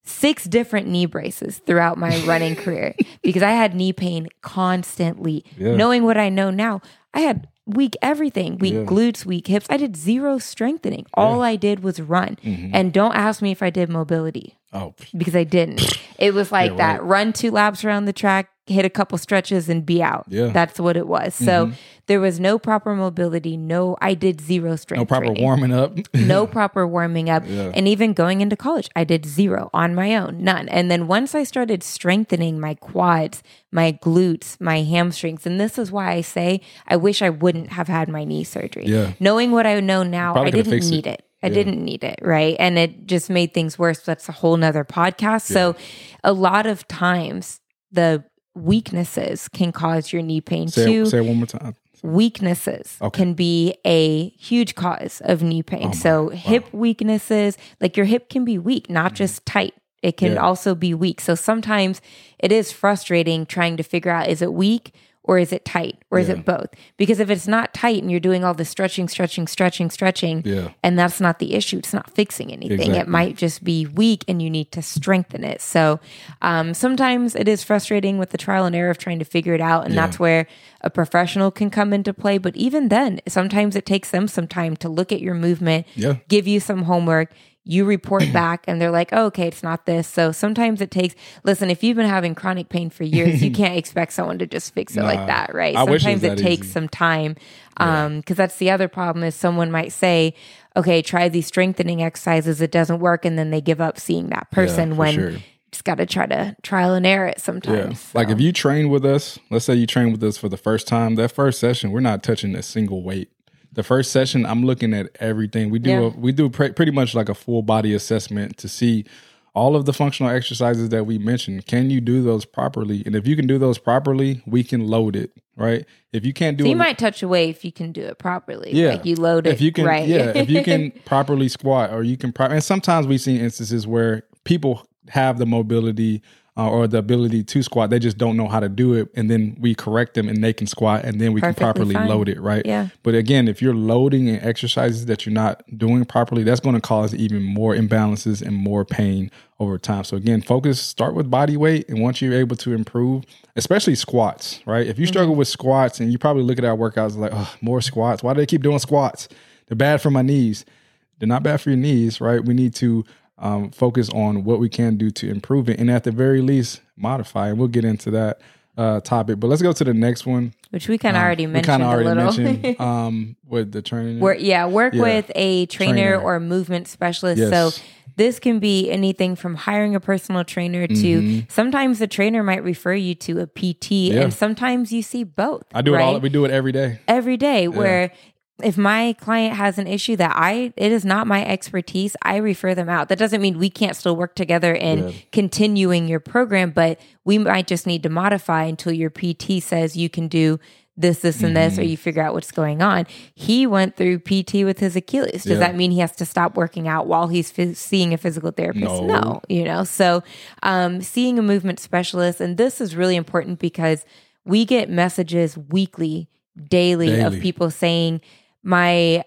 six different knee braces throughout my running career because I had knee pain constantly. Yeah. Knowing what I know now, I had weak everything, weak Yeah. glutes, weak hips. I did zero strengthening. All I did was run. Mm-hmm. And don't ask me if I did mobility Oh, because I didn't. It was like Yeah, that right. run two laps around the track, hit a couple stretches, and be out. Yeah. Mm-hmm. That's what it was. So there was no proper mobility. No, I did zero strength. no proper training. warming up. No proper warming up. Yeah. And even going into college, I did zero on my own, none. And then once I started strengthening my quads, my glutes, my hamstrings, and this is why I say I wish I wouldn't have had my knee surgery. Yeah. Knowing what I know now, I didn't need it. it. I Yeah. didn't need it, right? And it just made things worse. That's a whole nother podcast. So a lot of times the weaknesses can cause your knee pain say, too say it one more time. weaknesses Okay. can be a huge cause of knee pain. so hip weaknesses, like your hip can be weak, not just tight. It can Mm-hmm. Yeah. also be weak. So sometimes it is frustrating trying to figure out is it weak or is it tight or is Yeah. it both? Because if it's not tight and you're doing all the stretching, stretching, stretching, stretching, Yeah. and that's not the issue, it's not fixing anything. It might just be weak and you need to strengthen it. So um, sometimes it is frustrating with the trial and error of trying to figure it out. And Yeah. that's where a professional can come into play. But even then, sometimes it takes them some time to look at your movement, give you some homework. You report back and they're like, oh, okay, it's not this. So sometimes it takes, listen, if you've been having chronic pain for years, you can't expect someone to just fix it Nah, like that, right? I wish it sometimes it takes some time. Um, because that's the other problem is someone might say, okay, try these strengthening exercises. It doesn't work. And then they give up seeing that person for when sure. just got to try to trial and error it Yeah. sometimes. Like if you train with us, let's say you train with us for the first time, that first session, we're not touching a single weight. The first session, I'm looking at everything. We do Yeah. a, we do pre- pretty much like a full body assessment to see all of the functional exercises that we mentioned. Can you do those properly? And if you can do those properly, we can load it, right? If you can't do so you it, might touch away if you can do it properly. Yeah. Like you load it if you can right. yeah if you can properly squat or you can pro- and sometimes we see instances where people have the mobility uh, or the ability to squat they just don't know how to do it. And then we correct them and they can squat and then we Perfectly can properly fine. load it right? Yeah. but again if you're loading in exercises that you're not doing properly that's going to cause even more imbalances and more pain over time. So again focus start with body weight. And once you're able to improve especially squats right? If you Mm-hmm. struggle with squats and you probably look at our workouts like oh, more squats. Why do they keep doing squats? They're bad for my knees. They're not bad for your knees right? We need to um, focus on what we can do to improve it and at the very least modify and we'll get into that uh, topic but let's go to the next one Which we kind of already mentioned kind of already a little. mentioned um, with the training Work, yeah, work Yeah. with a trainer, Trainer. or movement specialist. Yes. So this can be anything from hiring a personal trainer to sometimes the trainer might refer you to a PT, Mm-hmm. Yeah. and sometimes you see both. i do it all right? we do it every day every day where if my client has an issue that I it is not my expertise, I refer them out. That doesn't mean we can't still work together in Yeah. continuing your program, but we might just need to modify until your PT says you can do this, this, and this, Mm-hmm. or you figure out what's going on. He went through PT with his Achilles. Does Yeah. that mean he has to stop working out while he's phys- seeing a physical therapist? No. no you know. So, um, seeing a movement specialist, and this is really important because we get messages weekly, daily, Daily. of people saying, "My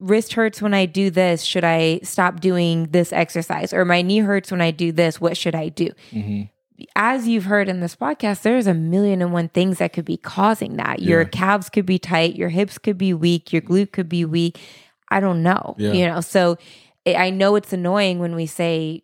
wrist hurts when I do this. Should I stop doing this exercise? Or my knee hurts when I do this. What should I do?" Mm-hmm. as you've heard in this podcast, there's a million and one things that could be causing that. Your calves could be tight, your hips could be weak, your glute could be weak. I don't know. Yeah. You know, so I I know it's annoying when we say,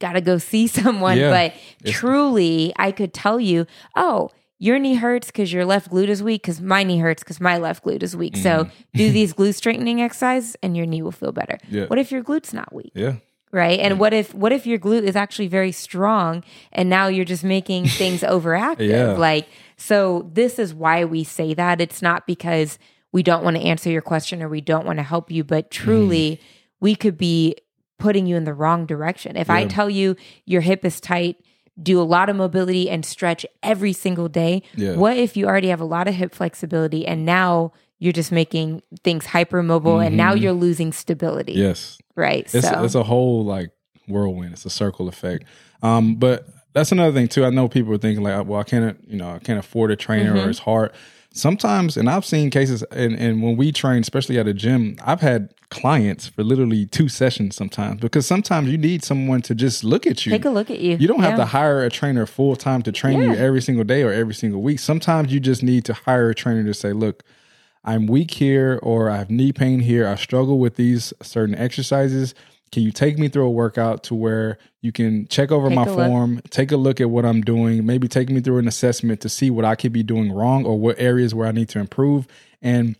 gotta go see someone, Yeah. but It's- truly, I could tell you, oh, your knee hurts because your left glute is weak, because my knee hurts because my left glute is weak. So do these glute straightening exercises and your knee will feel better. Mm-hmm. Yeah. What if your glute's not weak? yeah right and what if what if your glute is actually very strong and now you're just making things overactive Yeah. like so this is why we say that it's not because we don't want to answer your question or we don't want to help you but truly we could be putting you in the wrong direction if i tell you your hip is tight do a lot of mobility and stretch every single day. Yeah. What if you already have a lot of hip flexibility and now you're just making things hypermobile and now you're losing stability. Yes. Right. It's, so it's a whole like whirlwind. It's a circle effect. Um, but that's another thing too. I know people are thinking like, well, I can't, you know, I can't afford a trainer or it's hard. Sometimes, and I've seen cases, and, and when we train, especially at a gym, I've had clients for literally two sessions sometimes because sometimes you need someone to just look at you. take a look at you. You don't have Yeah. to hire a trainer full time to train you every single day or every single week. Sometimes you just need to hire a trainer to say, look, I'm weak here or I have knee pain here. I struggle with these certain exercises. Can you take me through a workout to where you can check over Take my a look. form, take a look at what I'm doing, maybe take me through an assessment to see what I could be doing wrong or what areas where I need to improve? And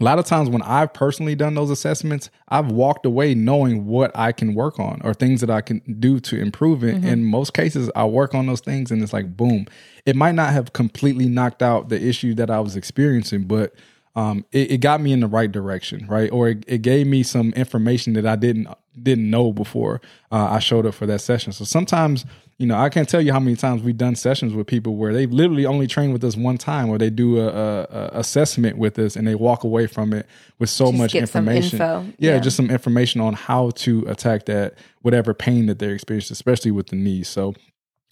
a lot of times when I've personally done those assessments, I've walked away knowing what I can work on or things that I can do to improve it. Mm-hmm. In most cases, I work on those things and it's like, boom. It might not have completely knocked out the issue that I was experiencing, but um, it, it got me in the right direction, right? Or it, it gave me some information that I didn't didn't know before uh, I showed up for that session. So sometimes, you know, I can't tell you how many times we've done sessions with people where they've literally only trained with us one time, or they do a, a, a assessment with us and they walk away from it with so Just much information. info. Yeah, Yeah. just some information on how to attack that whatever pain that they're experiencing, especially with the knees. So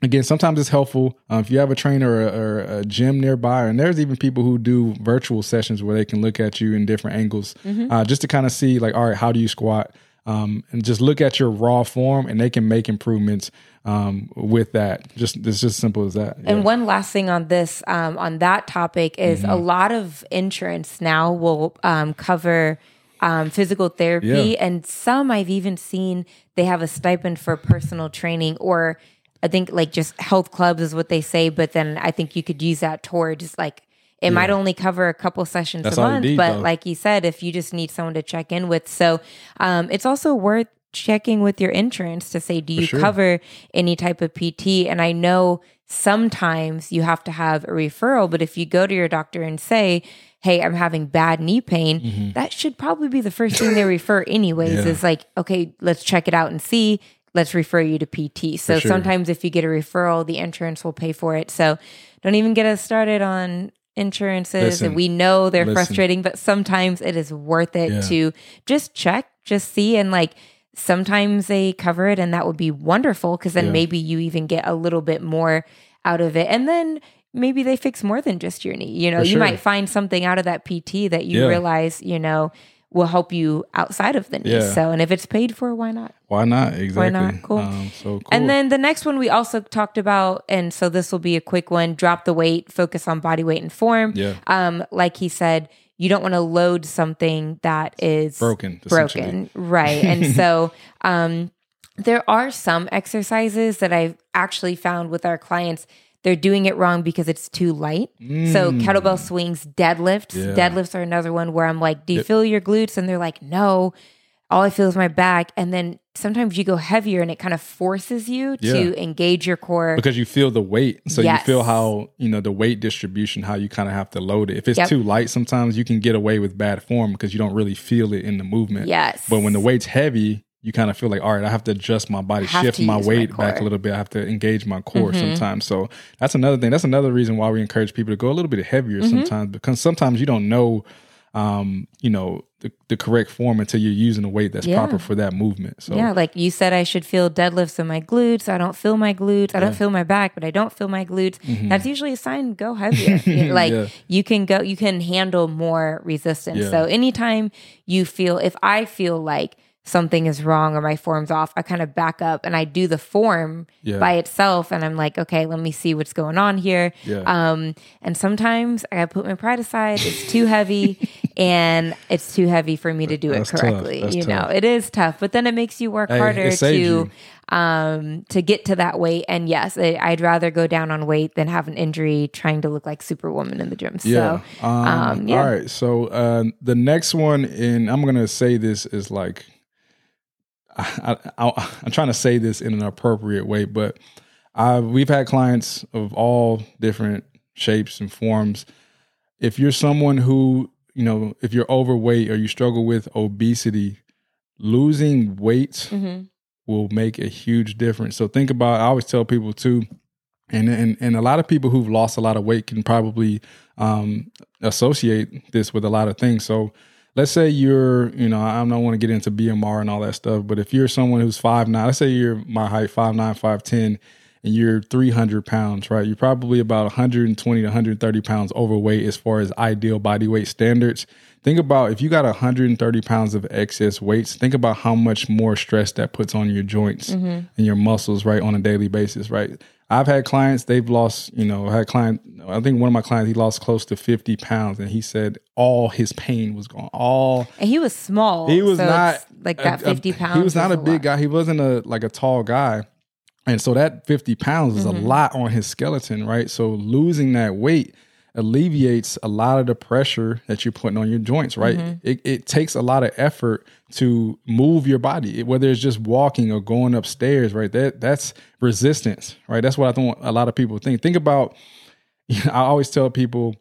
again, sometimes it's helpful uh, if you have a trainer or, or a gym nearby, and there's even people who do virtual sessions where they can look at you in different angles, Mm-hmm. uh, just to kind of see like, all right, how do you squat? Um, and just look at your raw form, and they can make improvements um, with that. Just it's just simple as that. And one last thing on this, um, on that topic, is Mm-hmm. a lot of insurance now will um, cover um, physical therapy, Yeah. and some I've even seen they have a stipend for personal training, or I think like just health clubs is what they say. But then I think you could use that towards like it might only cover a couple sessions That's a month, need, but though. like you said, if you just need someone to check in with, so um, it's also worth checking with your insurance to say, do you sure. cover any type of PT? And I know sometimes you have to have a referral, but if you go to your doctor and say, Hey, I'm having bad knee pain, that should probably be the first thing they refer, anyways. Mm-hmm. Yeah. Is like, okay, let's check it out and see. Let's refer you to PT. So sure. sometimes if you get a referral, the insurance will pay for it. So don't even get us started on insurances. Listen. and we know they're Listen. frustrating, but sometimes it is worth it Yeah. to just check, just see, and like sometimes they cover it, and that would be wonderful because then Yeah. maybe you even get a little bit more out of it, and then maybe they fix more than just your knee. You know, you might find something out of that PT that you Yeah. realize, you know, will help you outside of the knee. Yeah. So, and if it's paid for, why not? Why not? Exactly. Why not? Cool. Um, so cool. And then the next one we also talked about, and so this will be a quick one drop the weight, focus on body weight and form. Yeah. Um, like he said, you don't want to load something that is Broken. Broken. Right. and so um, there are some exercises that I've actually found with our clients. They're doing it wrong because it's too light. So kettlebell swings, deadlifts. Mm. Yeah. Deadlifts are another one where I'm like, "Do you feel your glutes?" And they're like, "No." All I feel is my back. And then sometimes you go heavier and it kind of forces you Yeah. to engage your core. because you feel the weight so Yes. you feel how you know the weight distribution how you kind of have to load it if it's Yep. too light sometimes you can get away with bad form because you don't really feel it in the movement Yes. but when the weight's heavy you kind of feel like all right i have to adjust my body shift my use my weight back. Mm-hmm. a little bit i have to engage my core sometimes so that's another thing that's another reason why we encourage people to go a little bit heavier Mm-hmm. sometimes because sometimes you don't know um you know the, the correct form until you're using a weight that's Yeah. proper for that movement so Yeah, like you said, I should feel deadlifts in my glutes. I don't feel my glutes. I don't feel my back, but I don't feel my glutes. That's usually a sign go heavier. Like Mm-hmm. Yeah. you can go, you can handle more resistance. So anytime you feel, if I feel like something is wrong or my form's off, I kind of back up and I do the form Yeah. by itself, and I'm like, okay, let me see what's going on here. Yeah. Um, and sometimes I put my pride aside. It's too heavy, and it's too heavy for me to do it That's tough. correctly. You know, it is tough, but then it makes you work Hey, harder to you. um to get to that weight. And yes, I, I'd rather go down on weight than have an injury trying to look like Superwoman in the gym. Yeah. So um, um, yeah. All right. So uh, the next one, and I'm gonna say this is like, I, I, I'm trying to say this in an appropriate way, but I we've had clients of all different shapes and forms. If you're someone who you know, if you're overweight or you struggle with obesity, losing weight mhm. will make a huge difference. So think about. I always tell people too, and and and a lot of people who've lost a lot of weight can probably um, associate this with a lot of things. So let's say you're, you know, I don't want to get into BMR and all that stuff, but if you're someone who's five nine, let's say you're my height, five nine, five ten, and you're 300 pounds, right? You're probably about 120 to 130 pounds overweight as far as ideal body weight standards. Think about if you got 130 pounds of excess weights, think about how much more stress that puts on your joints mm-hmm. and your muscles, right, on a daily basis, right? I've had clients, they've lost, you know, I had client, I think one of my clients, he lost close to 50 pounds and he said all his pain was gone. All. And he was small. He was so not like that 50 pounds. He was not a big lot. guy. He wasn't a, like a tall guy. And so that 50 pounds is mm-hmm. a lot on his skeleton, right? So losing that weight alleviates a lot of the pressure that you're putting on your joints, right? Mm-hmm. It, it takes a lot of effort to move your body, whether it's just walking or going upstairs, right? That that's resistance, right? That's what I think a lot of people think. Think about, you know, I always tell people,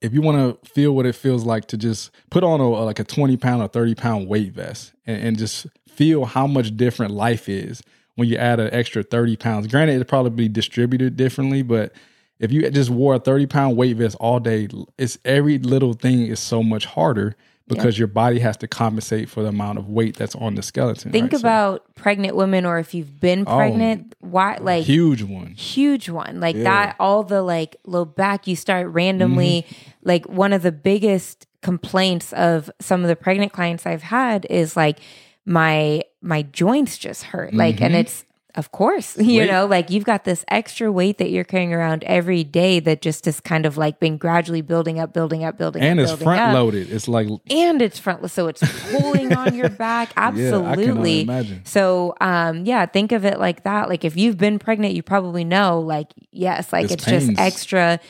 if you want to feel what it feels like to just put on a, like a 20 pound or 30 pound weight vest and, and just feel how much different life is when you add an extra 30 pounds. Granted, it'll probably be distributed differently, but if you just wore a 30 pound weight vest all day, it's every little thing is so much harder because your body has to compensate for the amount of weight that's on the skeleton. Think right? about so, pregnant women or if you've been oh, pregnant, oh, why like huge one. Huge one. Like yeah. that all the like low back you start randomly mm-hmm. like one of the biggest complaints of some of the pregnant clients I've had is like my my joints just hurt. Like mm-hmm. and it's of course, you know, like you've got this extra weight that you're carrying around every day that just is kind of like been gradually building up, building up, building and up. And it's front up. loaded. It's like and it's front so it's pulling on your back. Absolutely. Yeah, imagine. So um yeah, think of it like that. Like if you've been pregnant, you probably know, like, yes, like it's, it's just extra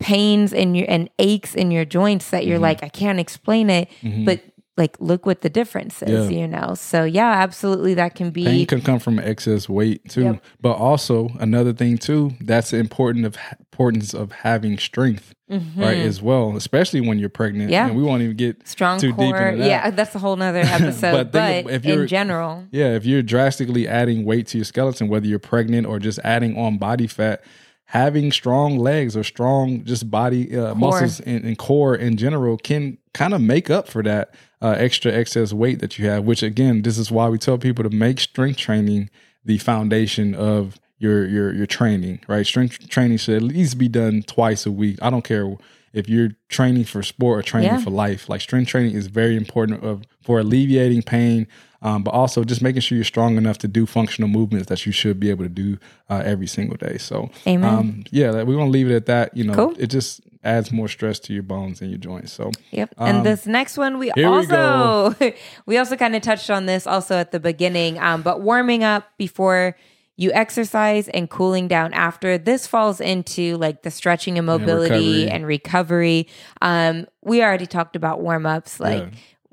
pains in your and aches in your joints that you're mm-hmm. like, I can't explain it. Mm-hmm. But like look what the difference is, yeah. you know. So yeah, absolutely that can be pain can come from excess weight too. Yep. But also another thing too, that's important of importance of having strength. Mm-hmm. Right as well, especially when you're pregnant. Yeah, and we won't even get strong too core. deep into that. Yeah, that's a whole nother episode. but, but if you're, in general, yeah, if you're drastically adding weight to your skeleton, whether you're pregnant or just adding on body fat, having strong legs or strong just body uh, muscles and, and, core in general can kind of make up for that uh, extra excess weight that you have. Which again, this is why we tell people to make strength training the foundation of your your your training. Right, strength training should at least be done twice a week. I don't care if you're training for sport or training yeah. for life. Like strength training is very important of for alleviating pain, um, but also just making sure you're strong enough to do functional movements that you should be able to do uh, every single day. So, um, yeah, we're gonna leave it at that. You know, cool. it just adds more stress to your bones and your joints. So, yep. Um, and this next one, we also we, we, also kind of touched on this also at the beginning, um, but warming up before you exercise and cooling down after. This falls into like the stretching and mobility and recovery. And recovery. Um, we already talked about warm ups, like. Yeah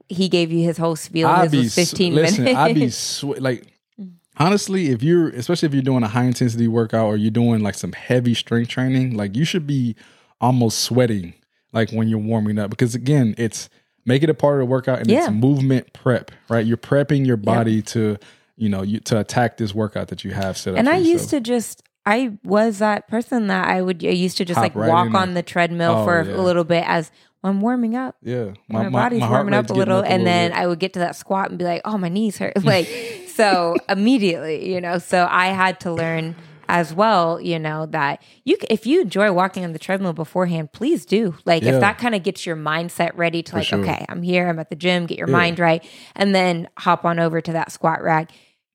he gave you his whole spiel. I'd his was 15 listen, minutes. I'd be sw- like, honestly, if you're, especially if you're doing a high intensity workout or you're doing like some heavy strength training, like you should be almost sweating like when you're warming up because again, it's make it a part of the workout and yeah. it's movement prep, right? You're prepping your body yeah. to, you know, you, to attack this workout that you have set up. And I used to just I was that person that I would I used to just Hop like right walk on the treadmill oh, for yeah. a little bit as I'm warming up. Yeah, my, my body's my warming up a little, up a and little then bit. I would get to that squat and be like, "Oh, my knees hurt!" Like so immediately, you know. So I had to learn as well, you know, that you if you enjoy walking on the treadmill beforehand, please do. Like yeah. if that kind of gets your mindset ready to For like, sure. okay, I'm here, I'm at the gym, get your yeah. mind right, and then hop on over to that squat rack.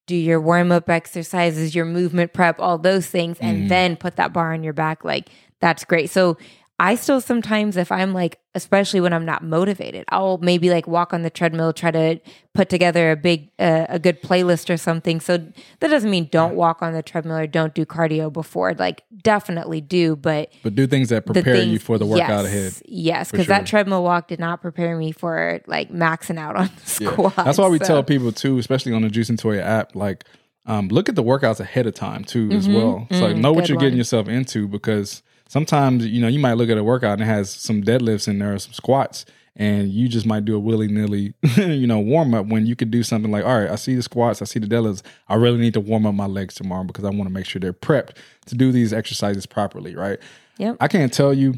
Do your warm up exercises, your movement prep, all those things, and mm. then put that bar on your back. Like that's great. So I still sometimes, if I'm like, especially when I'm not motivated, I'll maybe like walk on the treadmill, try to put together a big, uh, a good playlist or something. So that doesn't mean don't walk on the treadmill or don't do cardio before. Like, definitely do, but but do things that prepare things, you for the workout yes, ahead. Yes, because sure. that treadmill walk did not prepare me for like maxing out on squats. Yeah. That's why we so. tell people too, especially on the Juice and Toya app, like um, look at the workouts ahead of time too, mm-hmm. as well. So like, mm, know what you're one. getting yourself into because sometimes you know you might look at a workout and it has some deadlifts in there or some squats and you just might do a willy nilly, you know, warm up when you could do something like, all right, I see the squats, I see the deadlifts. I really need to warm up my legs tomorrow because I want to make sure they're prepped to do these exercises properly, right? Yep. I can't tell you.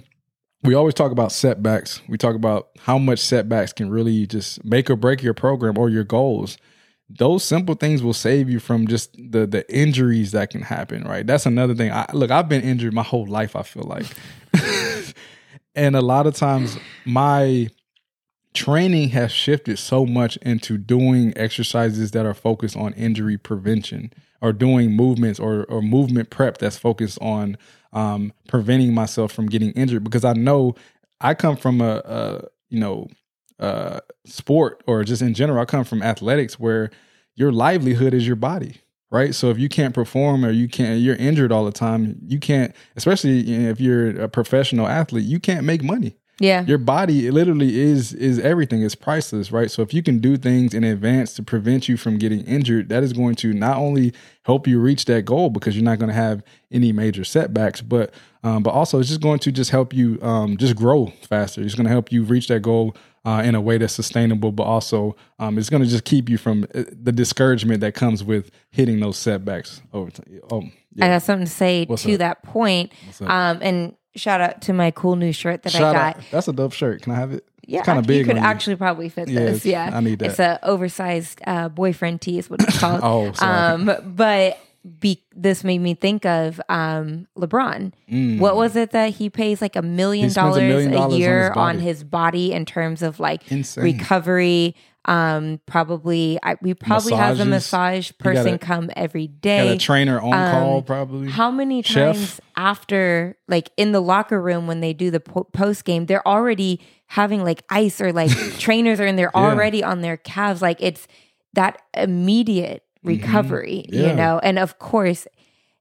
We always talk about setbacks. We talk about how much setbacks can really just make or break your program or your goals. Those simple things will save you from just the the injuries that can happen, right? That's another thing. I, look, I've been injured my whole life. I feel like, and a lot of times my training has shifted so much into doing exercises that are focused on injury prevention or doing movements or, or movement prep that's focused on um, preventing myself from getting injured because I know I come from a, a you know uh, sport or just in general I come from athletics where your livelihood is your body right? So if you can't perform or you can't you're injured all the time you can't especially if you're a professional athlete you can't make money Yeah. your body literally is is everything it's priceless right so if you can do things in advance to prevent you from getting injured that is going to not only help you reach that goal because you're not going to have any major setbacks but um, but also it's just going to just help you um, just grow faster it's going to help you reach that goal uh, in a way that's sustainable but also um, it's going to just keep you from uh, the discouragement that comes with hitting those setbacks over time oh I yeah got something to say What's to up? that point. Um, and shout out to my cool new shirt that I got. out. that's a dope shirt can i have it Yeah, it's kind of actually, big You could on you. actually probably fit Yeah, this. Yeah, I need that. It's a oversized uh, boyfriend tee, is what it's called. Oh, sorry. Um, but be, this made me think of um, LeBron. What was it that he pays like a million Mm. He spends a dollars million dollars a on year his on his body in terms of like Insane. recovery? Um, probably I, we probably have a Massages. massage person come every day. A trainer on call probably Um, How many Chef. times after, like in the locker room when they do the po- post game, they're already having like ice or like trainers are in there Yeah. already on their calves. Like it's that immediate recovery, Mm-hmm. Yeah. you know? And of course,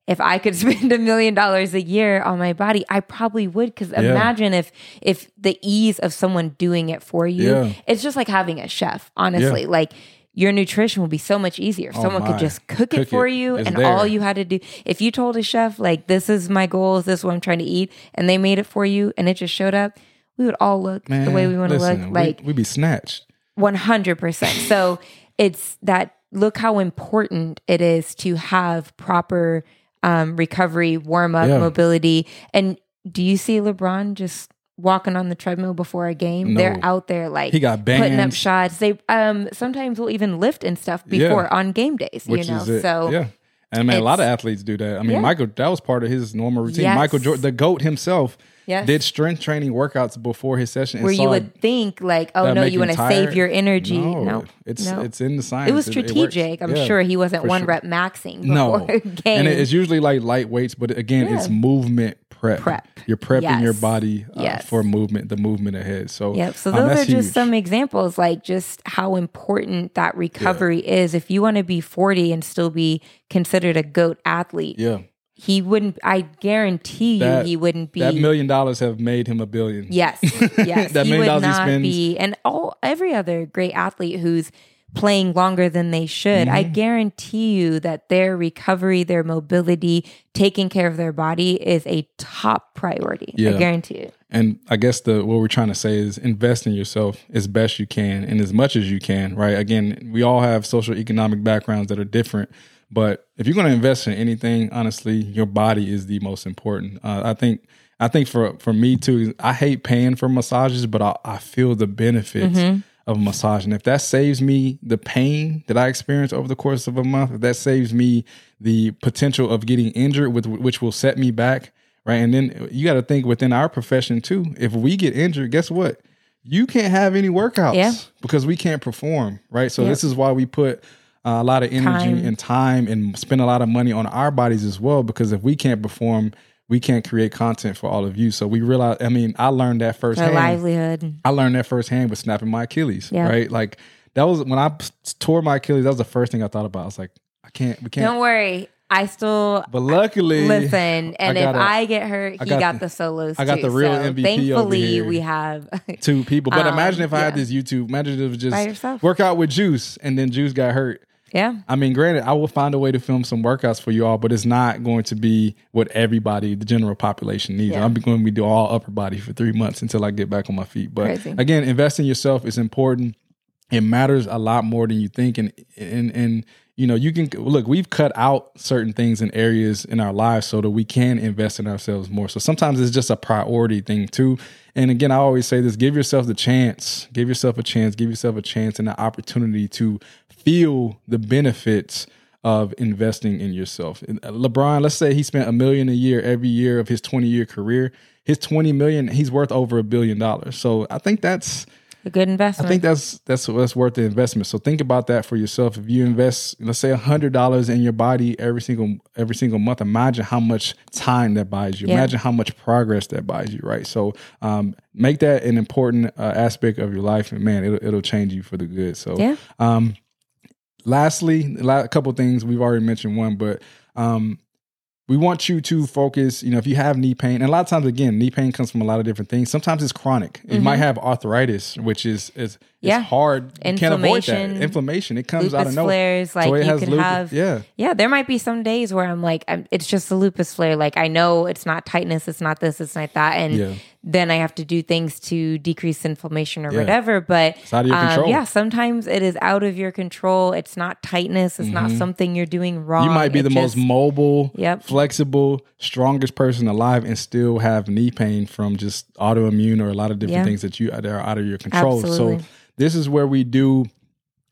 if I could spend a million dollars a year on my body, I probably would. Because imagine if if the ease of someone doing it for you, Yeah. it's just like having a chef. Honestly, like your nutrition will be so much easier. If Oh someone my. could just cook, Cook it for it. you, It's and there. all you had to do, if you told a chef like, "This is my goals, this is what I'm trying to eat," and they made it for you, and it just showed up, we would all look the way we want to look. Like we'd we, be snatched. 100%. So it's that look how important it is to have proper um, recovery, warm up, Yeah. mobility. And do you see LeBron just walking on the treadmill before a game? They're out there like He got putting up shots. They um sometimes will even lift and stuff before Yeah. on game days, which you know. So yeah. And I mean, a lot of athletes do that. I mean, Yeah. Michael, that was part of his normal routine. Yes. Michael Jordan, the GOAT himself, Yes. did strength training workouts before his session. and where you would think like, oh no, you want to save your energy. No, No, it's no. it's in the science. it was strategic. I'm Yeah, sure he wasn't one sure. rep maxing No, before a game. and it's usually like light weights, but again, it's movement prep. Prep. You're prepping your body uh, Yes. for movement, the movement ahead. So Yep. So um, those that's are just huge. some examples, like just how important that recovery is. If you want to be 40 and still be considered a goat athlete, Yeah, he wouldn't. I guarantee you, That- he wouldn't be. that million dollars have made him a billion. Yes, yes, That he million would dollars he not spends- be, and all every other great athlete who's playing longer than they should. I Mm-hmm. guarantee you that their recovery, their mobility, taking care of their body is a top priority. I guarantee you And I guess the what we're trying to say is invest in yourself as best you can and as much as you can, right? Again, we all have social economic backgrounds that are different, but if you're going to invest in anything, honestly, your body is the most important. Uh, I think I think for for me too, I hate paying for massages, but I, I feel the benefits of a massage, and if that saves me the pain that I experience over the course of a month, if that saves me the potential of getting injured, with which will set me back right? And then you got to think within our profession too. If we get injured, guess what? You can't have any workouts Yeah. because we can't perform, right? So Yep. this is why we put uh, a lot of energy Time. and time and spend a lot of money on our bodies as well. Because if we can't perform, we can't create content for all of you. So we realize. I mean, I learned that firsthand. livelihood. I learned that firsthand with snapping my Achilles, Yeah. right? Like that was when i tore my Achilles. That was the first thing I thought about. I was like, I can't, we can't. Don't worry. I still but luckily, listen. And if got a- I get hurt, he got got, the- the, solos. I got too. the real So MVP over Thankfully, we have. two people. But Um, imagine if I had this YouTube. Imagine if it was just work out with Juice, and then Juice got hurt. Yeah. I mean, granted, I will find a way to film some workouts for you all, but it's not going to be what everybody, the general population needs. Yeah. I'm going to be doing all upper body for three months until I get back on my feet. But Crazy. again, invest in yourself is important. It matters a lot more than you think, and and and you know you can look. We've cut out certain things in areas in our lives so that we can invest in ourselves more. So sometimes it's just a priority thing too. And again, I always say this: give yourself the chance, give yourself a chance, give yourself a chance and the opportunity to feel the benefits of investing in yourself. Uh, LeBron, let's say he spent a million a year every year of his 20 year career. His 20 million, he's worth over a billion dollars. So I think that's A good investment. I think that's that's that's worth the investment. So think about that for yourself. If you invest, let's say hundred dollars in your body every single every single month, imagine how much time that buys you. Yeah. Imagine how much progress that buys you. Right. So um, make that an important uh, aspect of your life, and man, it'll it'll change you for the good. So Yeah. um, lastly, a couple things we've already mentioned one, but um, we want you to focus. You know, if you have knee pain, and a lot of times, again, knee pain comes from a lot of different things. Sometimes it's chronic. You might have arthritis, which is is Mm-hmm. Yeah. it's hard. You can't avoid that. Inflammation. It comes out of nowhere. flares. Like So it you has could lupus- have. yeah. Yeah. There might be some days where I'm like, I'm, it's just a lupus flare. Like I know it's not tightness. It's not this. It's not that. And Yeah. then I have to do things to decrease inflammation or Yeah. whatever. But It's out of your um, control. yeah, sometimes it is out of your control. It's not tightness. It's not something you're doing wrong. Mm-hmm. You might be It the most mobile, Yep. flexible, strongest person alive, and still have knee pain from just autoimmune or a lot of different Yeah. things that you that are out of your control. Absolutely. So this is where we do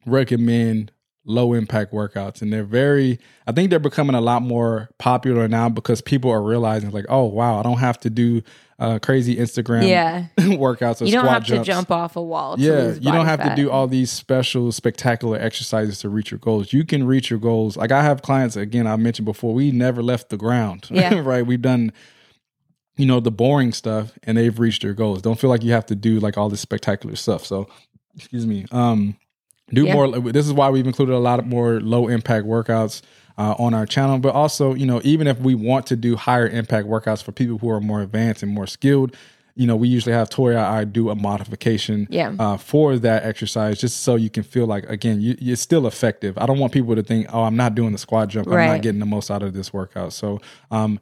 recommend low impact workouts, and they're very. I think they're becoming a lot more popular now because people are realizing like, oh wow, I don't have to do uh, crazy Instagram Yeah. workouts or You don't have jumps. to jump off a wall. To Yeah, you don't have to do all these special, spectacular exercises to reach your goals. You can reach your goals. Like I have clients, again, I mentioned before, we never left the ground. Yeah. right. We've done, you know, the boring stuff and they've reached their goals. Don't feel like you have to do like all this spectacular stuff. So, excuse me. Um, do Yeah. more. This is why we've included a lot of more low impact workouts uh, on our channel. But also, you know, even if we want to do higher impact workouts for people who are more advanced and more skilled, you know, we usually have Toya I do a modification Yeah. uh, for that exercise, just so you can feel like again, you, it's still effective. I don't want people to think, oh, I'm not doing the squat jump. I'm not getting the most out of this workout. So, um,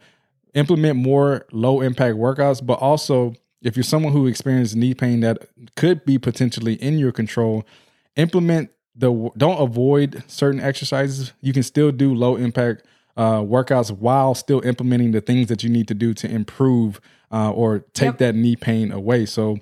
implement more low impact workouts, but also if you're someone who experiences knee pain that could be potentially in your control, implement the don't avoid certain exercises. You can still do low impact uh, workouts while still implementing the things that you need to do to improve uh, or take Yep. that knee pain away. So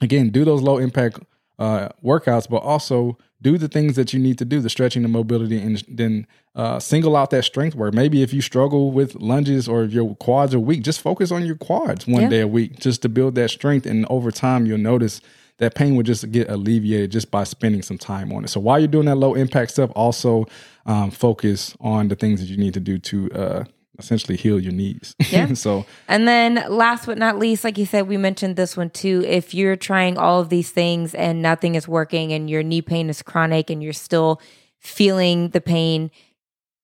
again, do those low impact uh, workouts, but also do the things that you need to do, the stretching, the mobility, and then uh, single out that strength work. Maybe if you struggle with lunges or if your quads are weak, just focus on your quads one Yeah. day a week just to build that strength. And over time, you'll notice that pain will just get alleviated just by spending some time on it. So while you're doing that low impact stuff, also um, focus on the things that you need to do to uh, essentially heal your knees. Yeah. so And then last but not least, like you said, we mentioned this one too. If you're trying all of these things and nothing is working and your knee pain is chronic and you're still feeling the pain,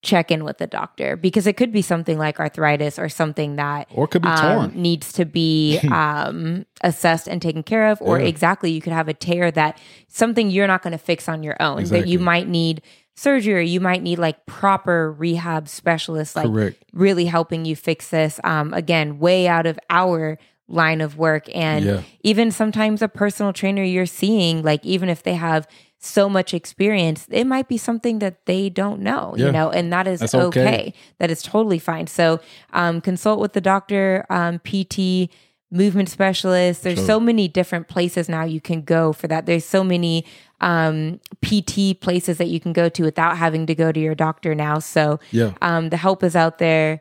check in with the doctor because it could be something like arthritis or something that or could be um, torn. needs to be um, assessed and taken care of, or Yeah. exactly you could have a tear that something you're not going to fix on your own. That you might need surgery, you might need like proper rehab specialists, like Correct. really helping you fix this. Um, again, way out of our line of work, and Yeah. even sometimes a personal trainer you're seeing, like even if they have so much experience, it might be something that they don't know, Yeah. you know, and that is okay. okay. That is totally fine. So um, consult with the doctor, um, PT, movement specialist. There's Sure. so many different places now you can go for that. There's so many um, PT places that you can go to without having to go to your doctor now. So Yeah. um, the help is out there.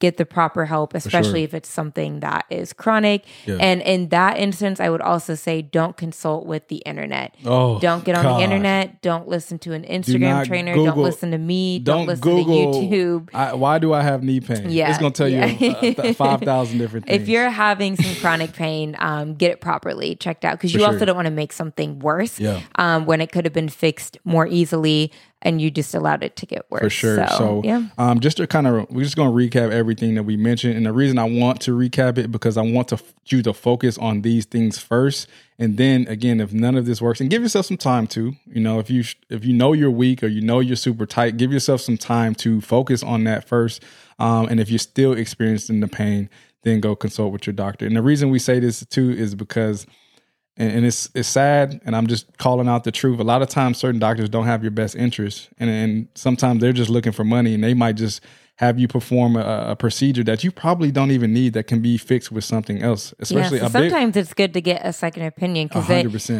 Get the proper help, especially sure. if it's something that is chronic. Yeah. And in that instance, I would also say don't consult with the internet. Oh, Don't get on God. the internet. Don't listen to an Instagram not trainer. Google- don't listen to me. Don't, Don't listen Google. to YouTube. I, why do I have knee pain? Yeah, it's gonna tell yeah. you uh, five thousand different things. If you're having some chronic pain, um, get it properly checked out because you For also don't want to make something worse Yeah. um, when it could have been fixed more easily. And you just allowed it to get worse. For sure. So, yeah. um, just to kind of, we're just going to recap everything that we mentioned. And the reason I want to recap it because I want to you to focus on these things first, and then again, if none of this works, and give yourself some time to, you know, if you if you know you're weak or you know you're super tight, give yourself some time to focus on that first. Um, and if you're still experiencing the pain, then go consult with your doctor. And the reason we say this too is because and, and, it's it's sad and i'm just calling out the truth. A lot of times certain doctors don't have your best interest and, and sometimes they're just looking for money and they might just have you perform a, a, procedure that you probably don't even need that can be fixed with something else. Especially yeah, so sometimes big, it's good to get a second opinion because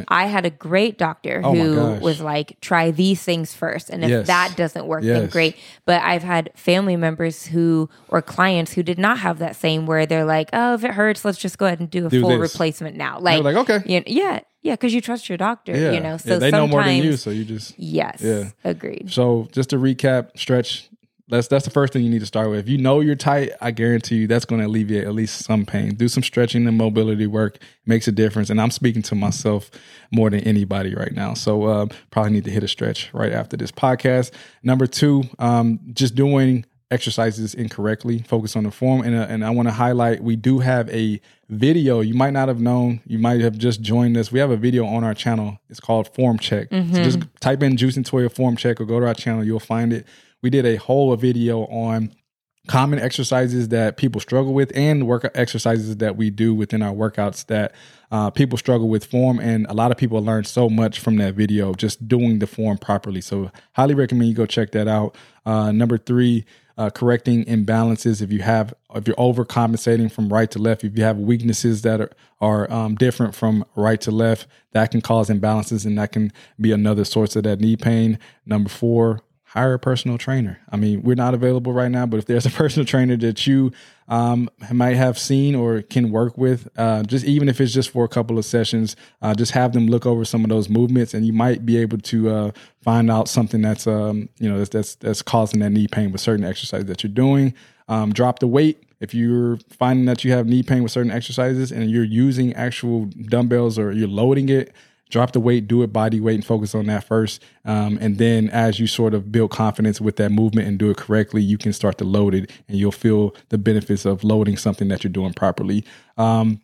I had a great doctor oh who was like, try these things first, and if yes. that doesn't work, yes. then great. But I've had family members who or clients who did not have that same where they're like, oh, if it hurts, let's just go ahead and do a do full this. replacement now. Like, like okay, you know, yeah. Yeah, because you trust your doctor, yeah. you know. So yeah, they know more than you, so you just yes, yeah, agreed. So just to recap, stretch that's that's the first thing you need to start with. If you know you're tight, I guarantee you that's going to alleviate at least some pain. Do some stretching and mobility work makes a difference. And I'm speaking to myself more than anybody right now. So uh, probably need to hit a stretch right after this podcast. Number two, um, just doing exercises incorrectly. Focus on the form. And uh, and I want to highlight we do have a video. You might not have known. You might have just joined us. We have a video on our channel. It's called Form Check. Mm-hmm. So just type in Juice and Toya Form Check or go to our channel. You'll find it we did a whole video on common exercises that people struggle with and work exercises that we do within our workouts that uh, people struggle with form. And a lot of people learn so much from that video just doing the form properly. So highly recommend you go check that out. Uh, number three uh, correcting imbalances. If you have if you're overcompensating from right to left if you have weaknesses that are, are um, different from right to left that can cause imbalances and that can be another source of that knee pain. Number four hire a personal trainer. I mean, we're not available right now, but if there's a personal trainer that you um, might have seen or can work with, uh, just even if it's just for a couple of sessions, uh, just have them look over some of those movements, and you might be able to uh, find out something that's um, you know that's, that's, that's causing that knee pain with certain exercises that you're doing. Um, drop the weight if you're finding that you have knee pain with certain exercises and you're using actual dumbbells or you're loading it drop the weight, do it body weight, and focus on that first. Um, and then as you sort of build confidence with that movement and do it correctly, you can start to load it and you'll feel the benefits of loading something that you're doing properly. Um,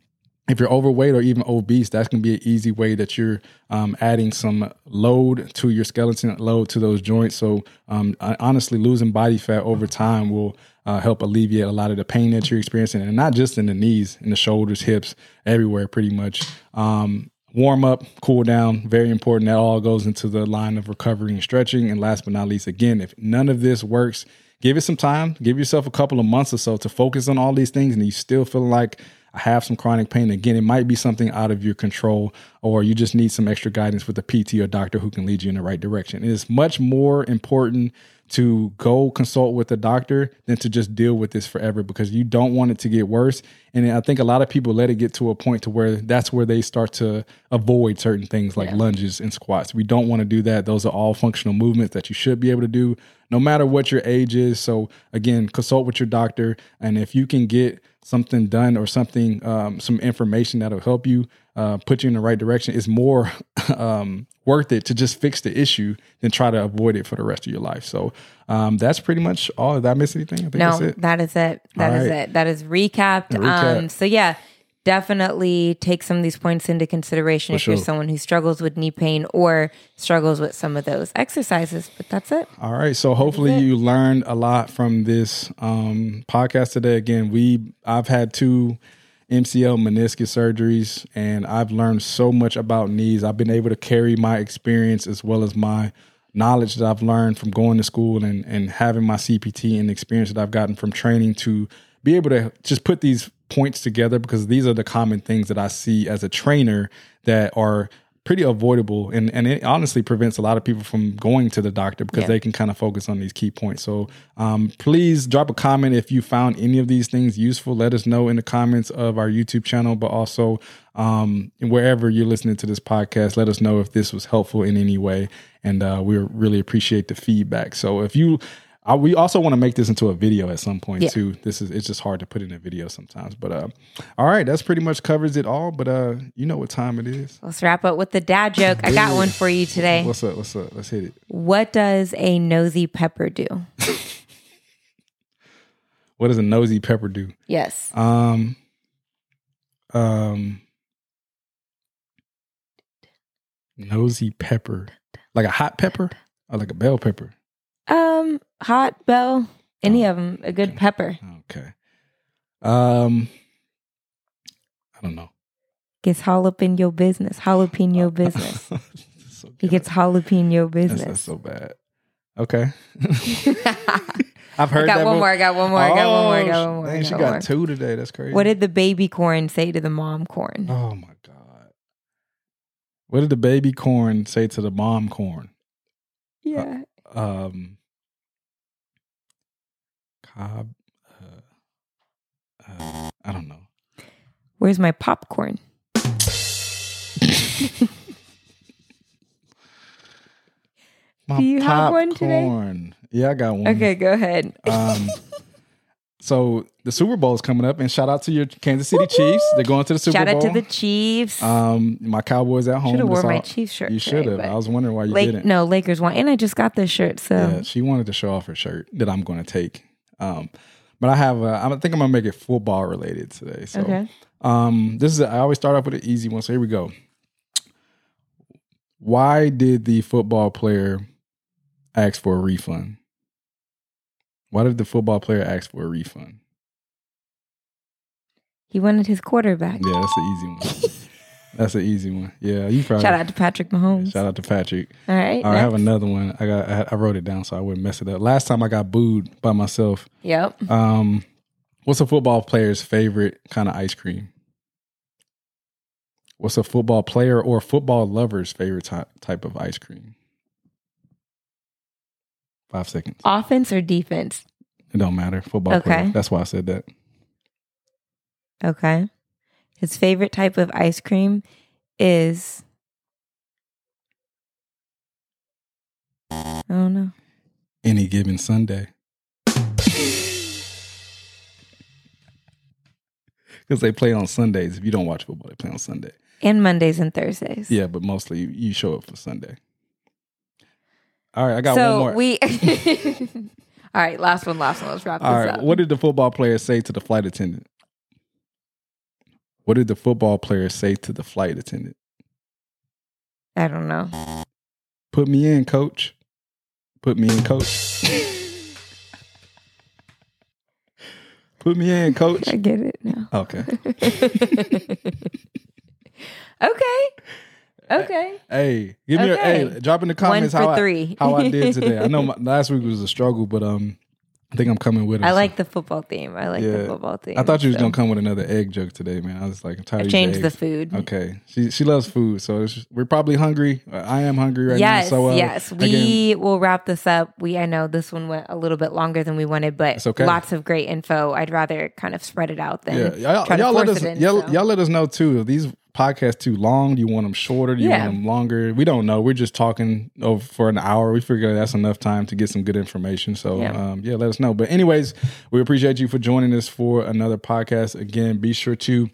if you're overweight or even obese, that's going to be an easy way that you're um, adding some load to your skeleton, load to those joints. So, um, honestly, losing body fat over time will uh, help alleviate a lot of the pain that you're experiencing, and not just in the knees, in the shoulders, hips, everywhere, pretty much. Um, warm up, cool down, very important. That all goes into the line of recovery and stretching. And last but not least, again, if none of this works, give it some time. Give yourself a couple of months or so to focus on all these things, and you still feel like I have some chronic pain. Again, it might be something out of your control, or you just need some extra guidance with a PT or doctor who can lead you in the right direction. It is much more important to go consult with a doctor than to just deal with this forever because you don't want it to get worse. And I think a lot of people let it get to a point to where that's where they start to avoid certain things like yeah. lunges and squats. We don't want to do that. Those are all functional movements that you should be able to do no matter what your age is. So again, consult with your doctor. And if you can get something done or something, um, some information that'll help you uh, put you in the right direction, is more um, worth it to just fix the issue than try to avoid it for the rest of your life. So um, that's pretty much all. Did I miss anything? I think no, that is it. That is right. it. That is recapped. Recap. Um, so yeah, definitely take some of these points into consideration For if sure. you're someone who struggles with knee pain or struggles with some of those exercises. But that's it. All right. So hopefully you learned a lot from this um, podcast today. Again, we I've had two MCL meniscus surgeries, and I've learned so much about knees. I've been able to carry my experience as well as my knowledge that I've learned from going to school and, and having my CPT and experience that I've gotten from training to be able to just put these points together because these are the common things that I see as a trainer that are pretty avoidable and, and it honestly prevents a lot of people from going to the doctor because yeah. they can kind of focus on these key points. So um, please drop a comment if you found any of these things useful. Let us know in the comments of our youtube channel but also um, wherever you're listening to this podcast let us know if this was helpful in any way. And uh, we really appreciate the feedback. So if you I, we also want to make this into a video at some point Yeah. too. This is it's just hard to put in a video sometimes. But uh, all right, that's pretty much covers it all. But uh, you know what time it is. Let's wrap up with the dad joke. I got one for you today. What's up? What's up? Let's hit it. What does a nosy pepper do? What does a nosy pepper do? Yes. Um, um, nosy pepper, like a hot pepper or like a bell pepper. Um, hot bell, any of them, a good pepper. Okay. Um, I don't know. Gets all up in your business, jalapeno business. so He gets jalapeno that's, that's business. so bad. Okay. I've heard. I got that one more. I got one more. I got one more. I got one more. I Dang, she got got more. two today. That's crazy. What did the baby corn say to the mom corn? Oh my god. What did the baby corn say to the mom corn? yeah. Um Uh, uh, I don't know. Where's my popcorn? My Do you have one today? Yeah, I got one. Okay, go ahead. Um so the Super Bowl is coming up and shout out to your Kansas City Chiefs. They're going to the Super Shout Bowl. Shout out to the Chiefs. um my Cowboys at home. Should have That's worn my Chiefs shirt. You should have. I was wondering why you Lake, didn't. no, Lakers won, and I just got this shirt. So Yeah, she wanted to show off her shirt that I'm going to take. Um, but I have, a, I think I'm to make it football related today. So, okay. um, this is, I always start off with an easy one. So here we go. Why did the football player ask for a refund? Why did the football player ask for a refund? He wanted his quarterback. Yeah, that's the easy one. that's an easy one. Yeah, you probably. Shout out to Patrick Mahomes. Shout out to Patrick. All right. I have another one. I got. I, I wrote it down so I wouldn't mess it up. Last time I got booed by myself. Yep. Um, what's a football player's favorite kind of ice cream? What's a football player or football lover's favorite ty- type of ice cream? Five seconds. Offense or defense? It don't matter. Football Okay. player. That's why I said that. Okay. His favorite type of ice cream is. I don't know. Any given Sunday. Because they play on Sundays. If you don't watch football, they play on Sunday. And Mondays and Thursdays. Yeah, but mostly you, show up for Sunday. All right, I got so one more. we. All right, last one, last one. Let's wrap this All right. up. What did the football player say to the flight attendant? What did the football player say to the flight attendant? I don't know. Put me in, coach. Put me in, coach. Put me in, coach. I get it now. Okay. okay. Okay. Hey, give me a Okay. hey. Drop in the comments how I, how I did today. I know my, last week was a struggle, but um, I think I'm coming with it. I so- like the football theme. I like Yeah. the football theme. I thought you was so. gonna come with another egg joke today, man. I was like, I'm tired I of these changed the food. Okay, she she loves food, so we're probably hungry. I am hungry right yes, now. So uh, yes. again, We will wrap this up. We I know this one went a little bit longer than we wanted, but okay. lots of great info. I'd rather kind of spread it out than yeah, y'all, try y'all let force us it in. y'all, so. y'all let us know too. These podcasts too long? Do you want them shorter? Do you Yeah. want them longer? We don't know. We're just talking over for an hour. We figure that's enough time to get some good information. So Yeah. um, yeah, let us know. But anyways, we appreciate you for joining us for another podcast. Again, be sure to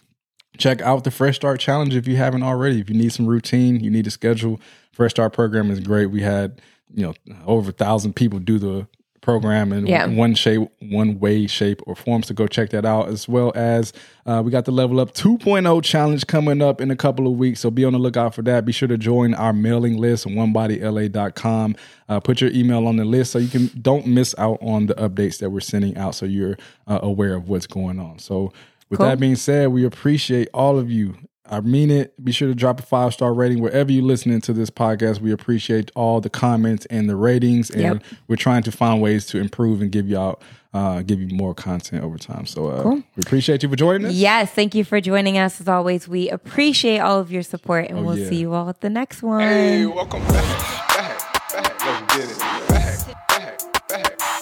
check out the Fresh Start Challenge if you haven't already. If you need some routine, you need to schedule. Fresh Start program is great. We had you know over a thousand people do the program in Yeah. one shape, one way, shape, or form. So go check that out. As well as uh, we got the Level Up 2.0 challenge coming up in a couple of weeks. So be on the lookout for that. Be sure to join our mailing list on onebodyla.com. Uh, put your email on the list so you can don't miss out on the updates that we're sending out. So you're uh, aware of what's going on. So with Cool. that being said, we appreciate all of you. I mean it. Be sure to drop a five star rating wherever you're listening to this podcast. We appreciate all the comments and the ratings, and Yep. we're trying to find ways to improve and give y'all uh, give you more content over time. So uh, Cool. we appreciate you for joining us. Yes, thank you for joining us. As always, we appreciate all of your support, and we'll Oh, yeah. see you all at the next one. Hey, welcome back. Back, back, let's get it. Back, back, back, back, back, back, let's get it. Back, back, back.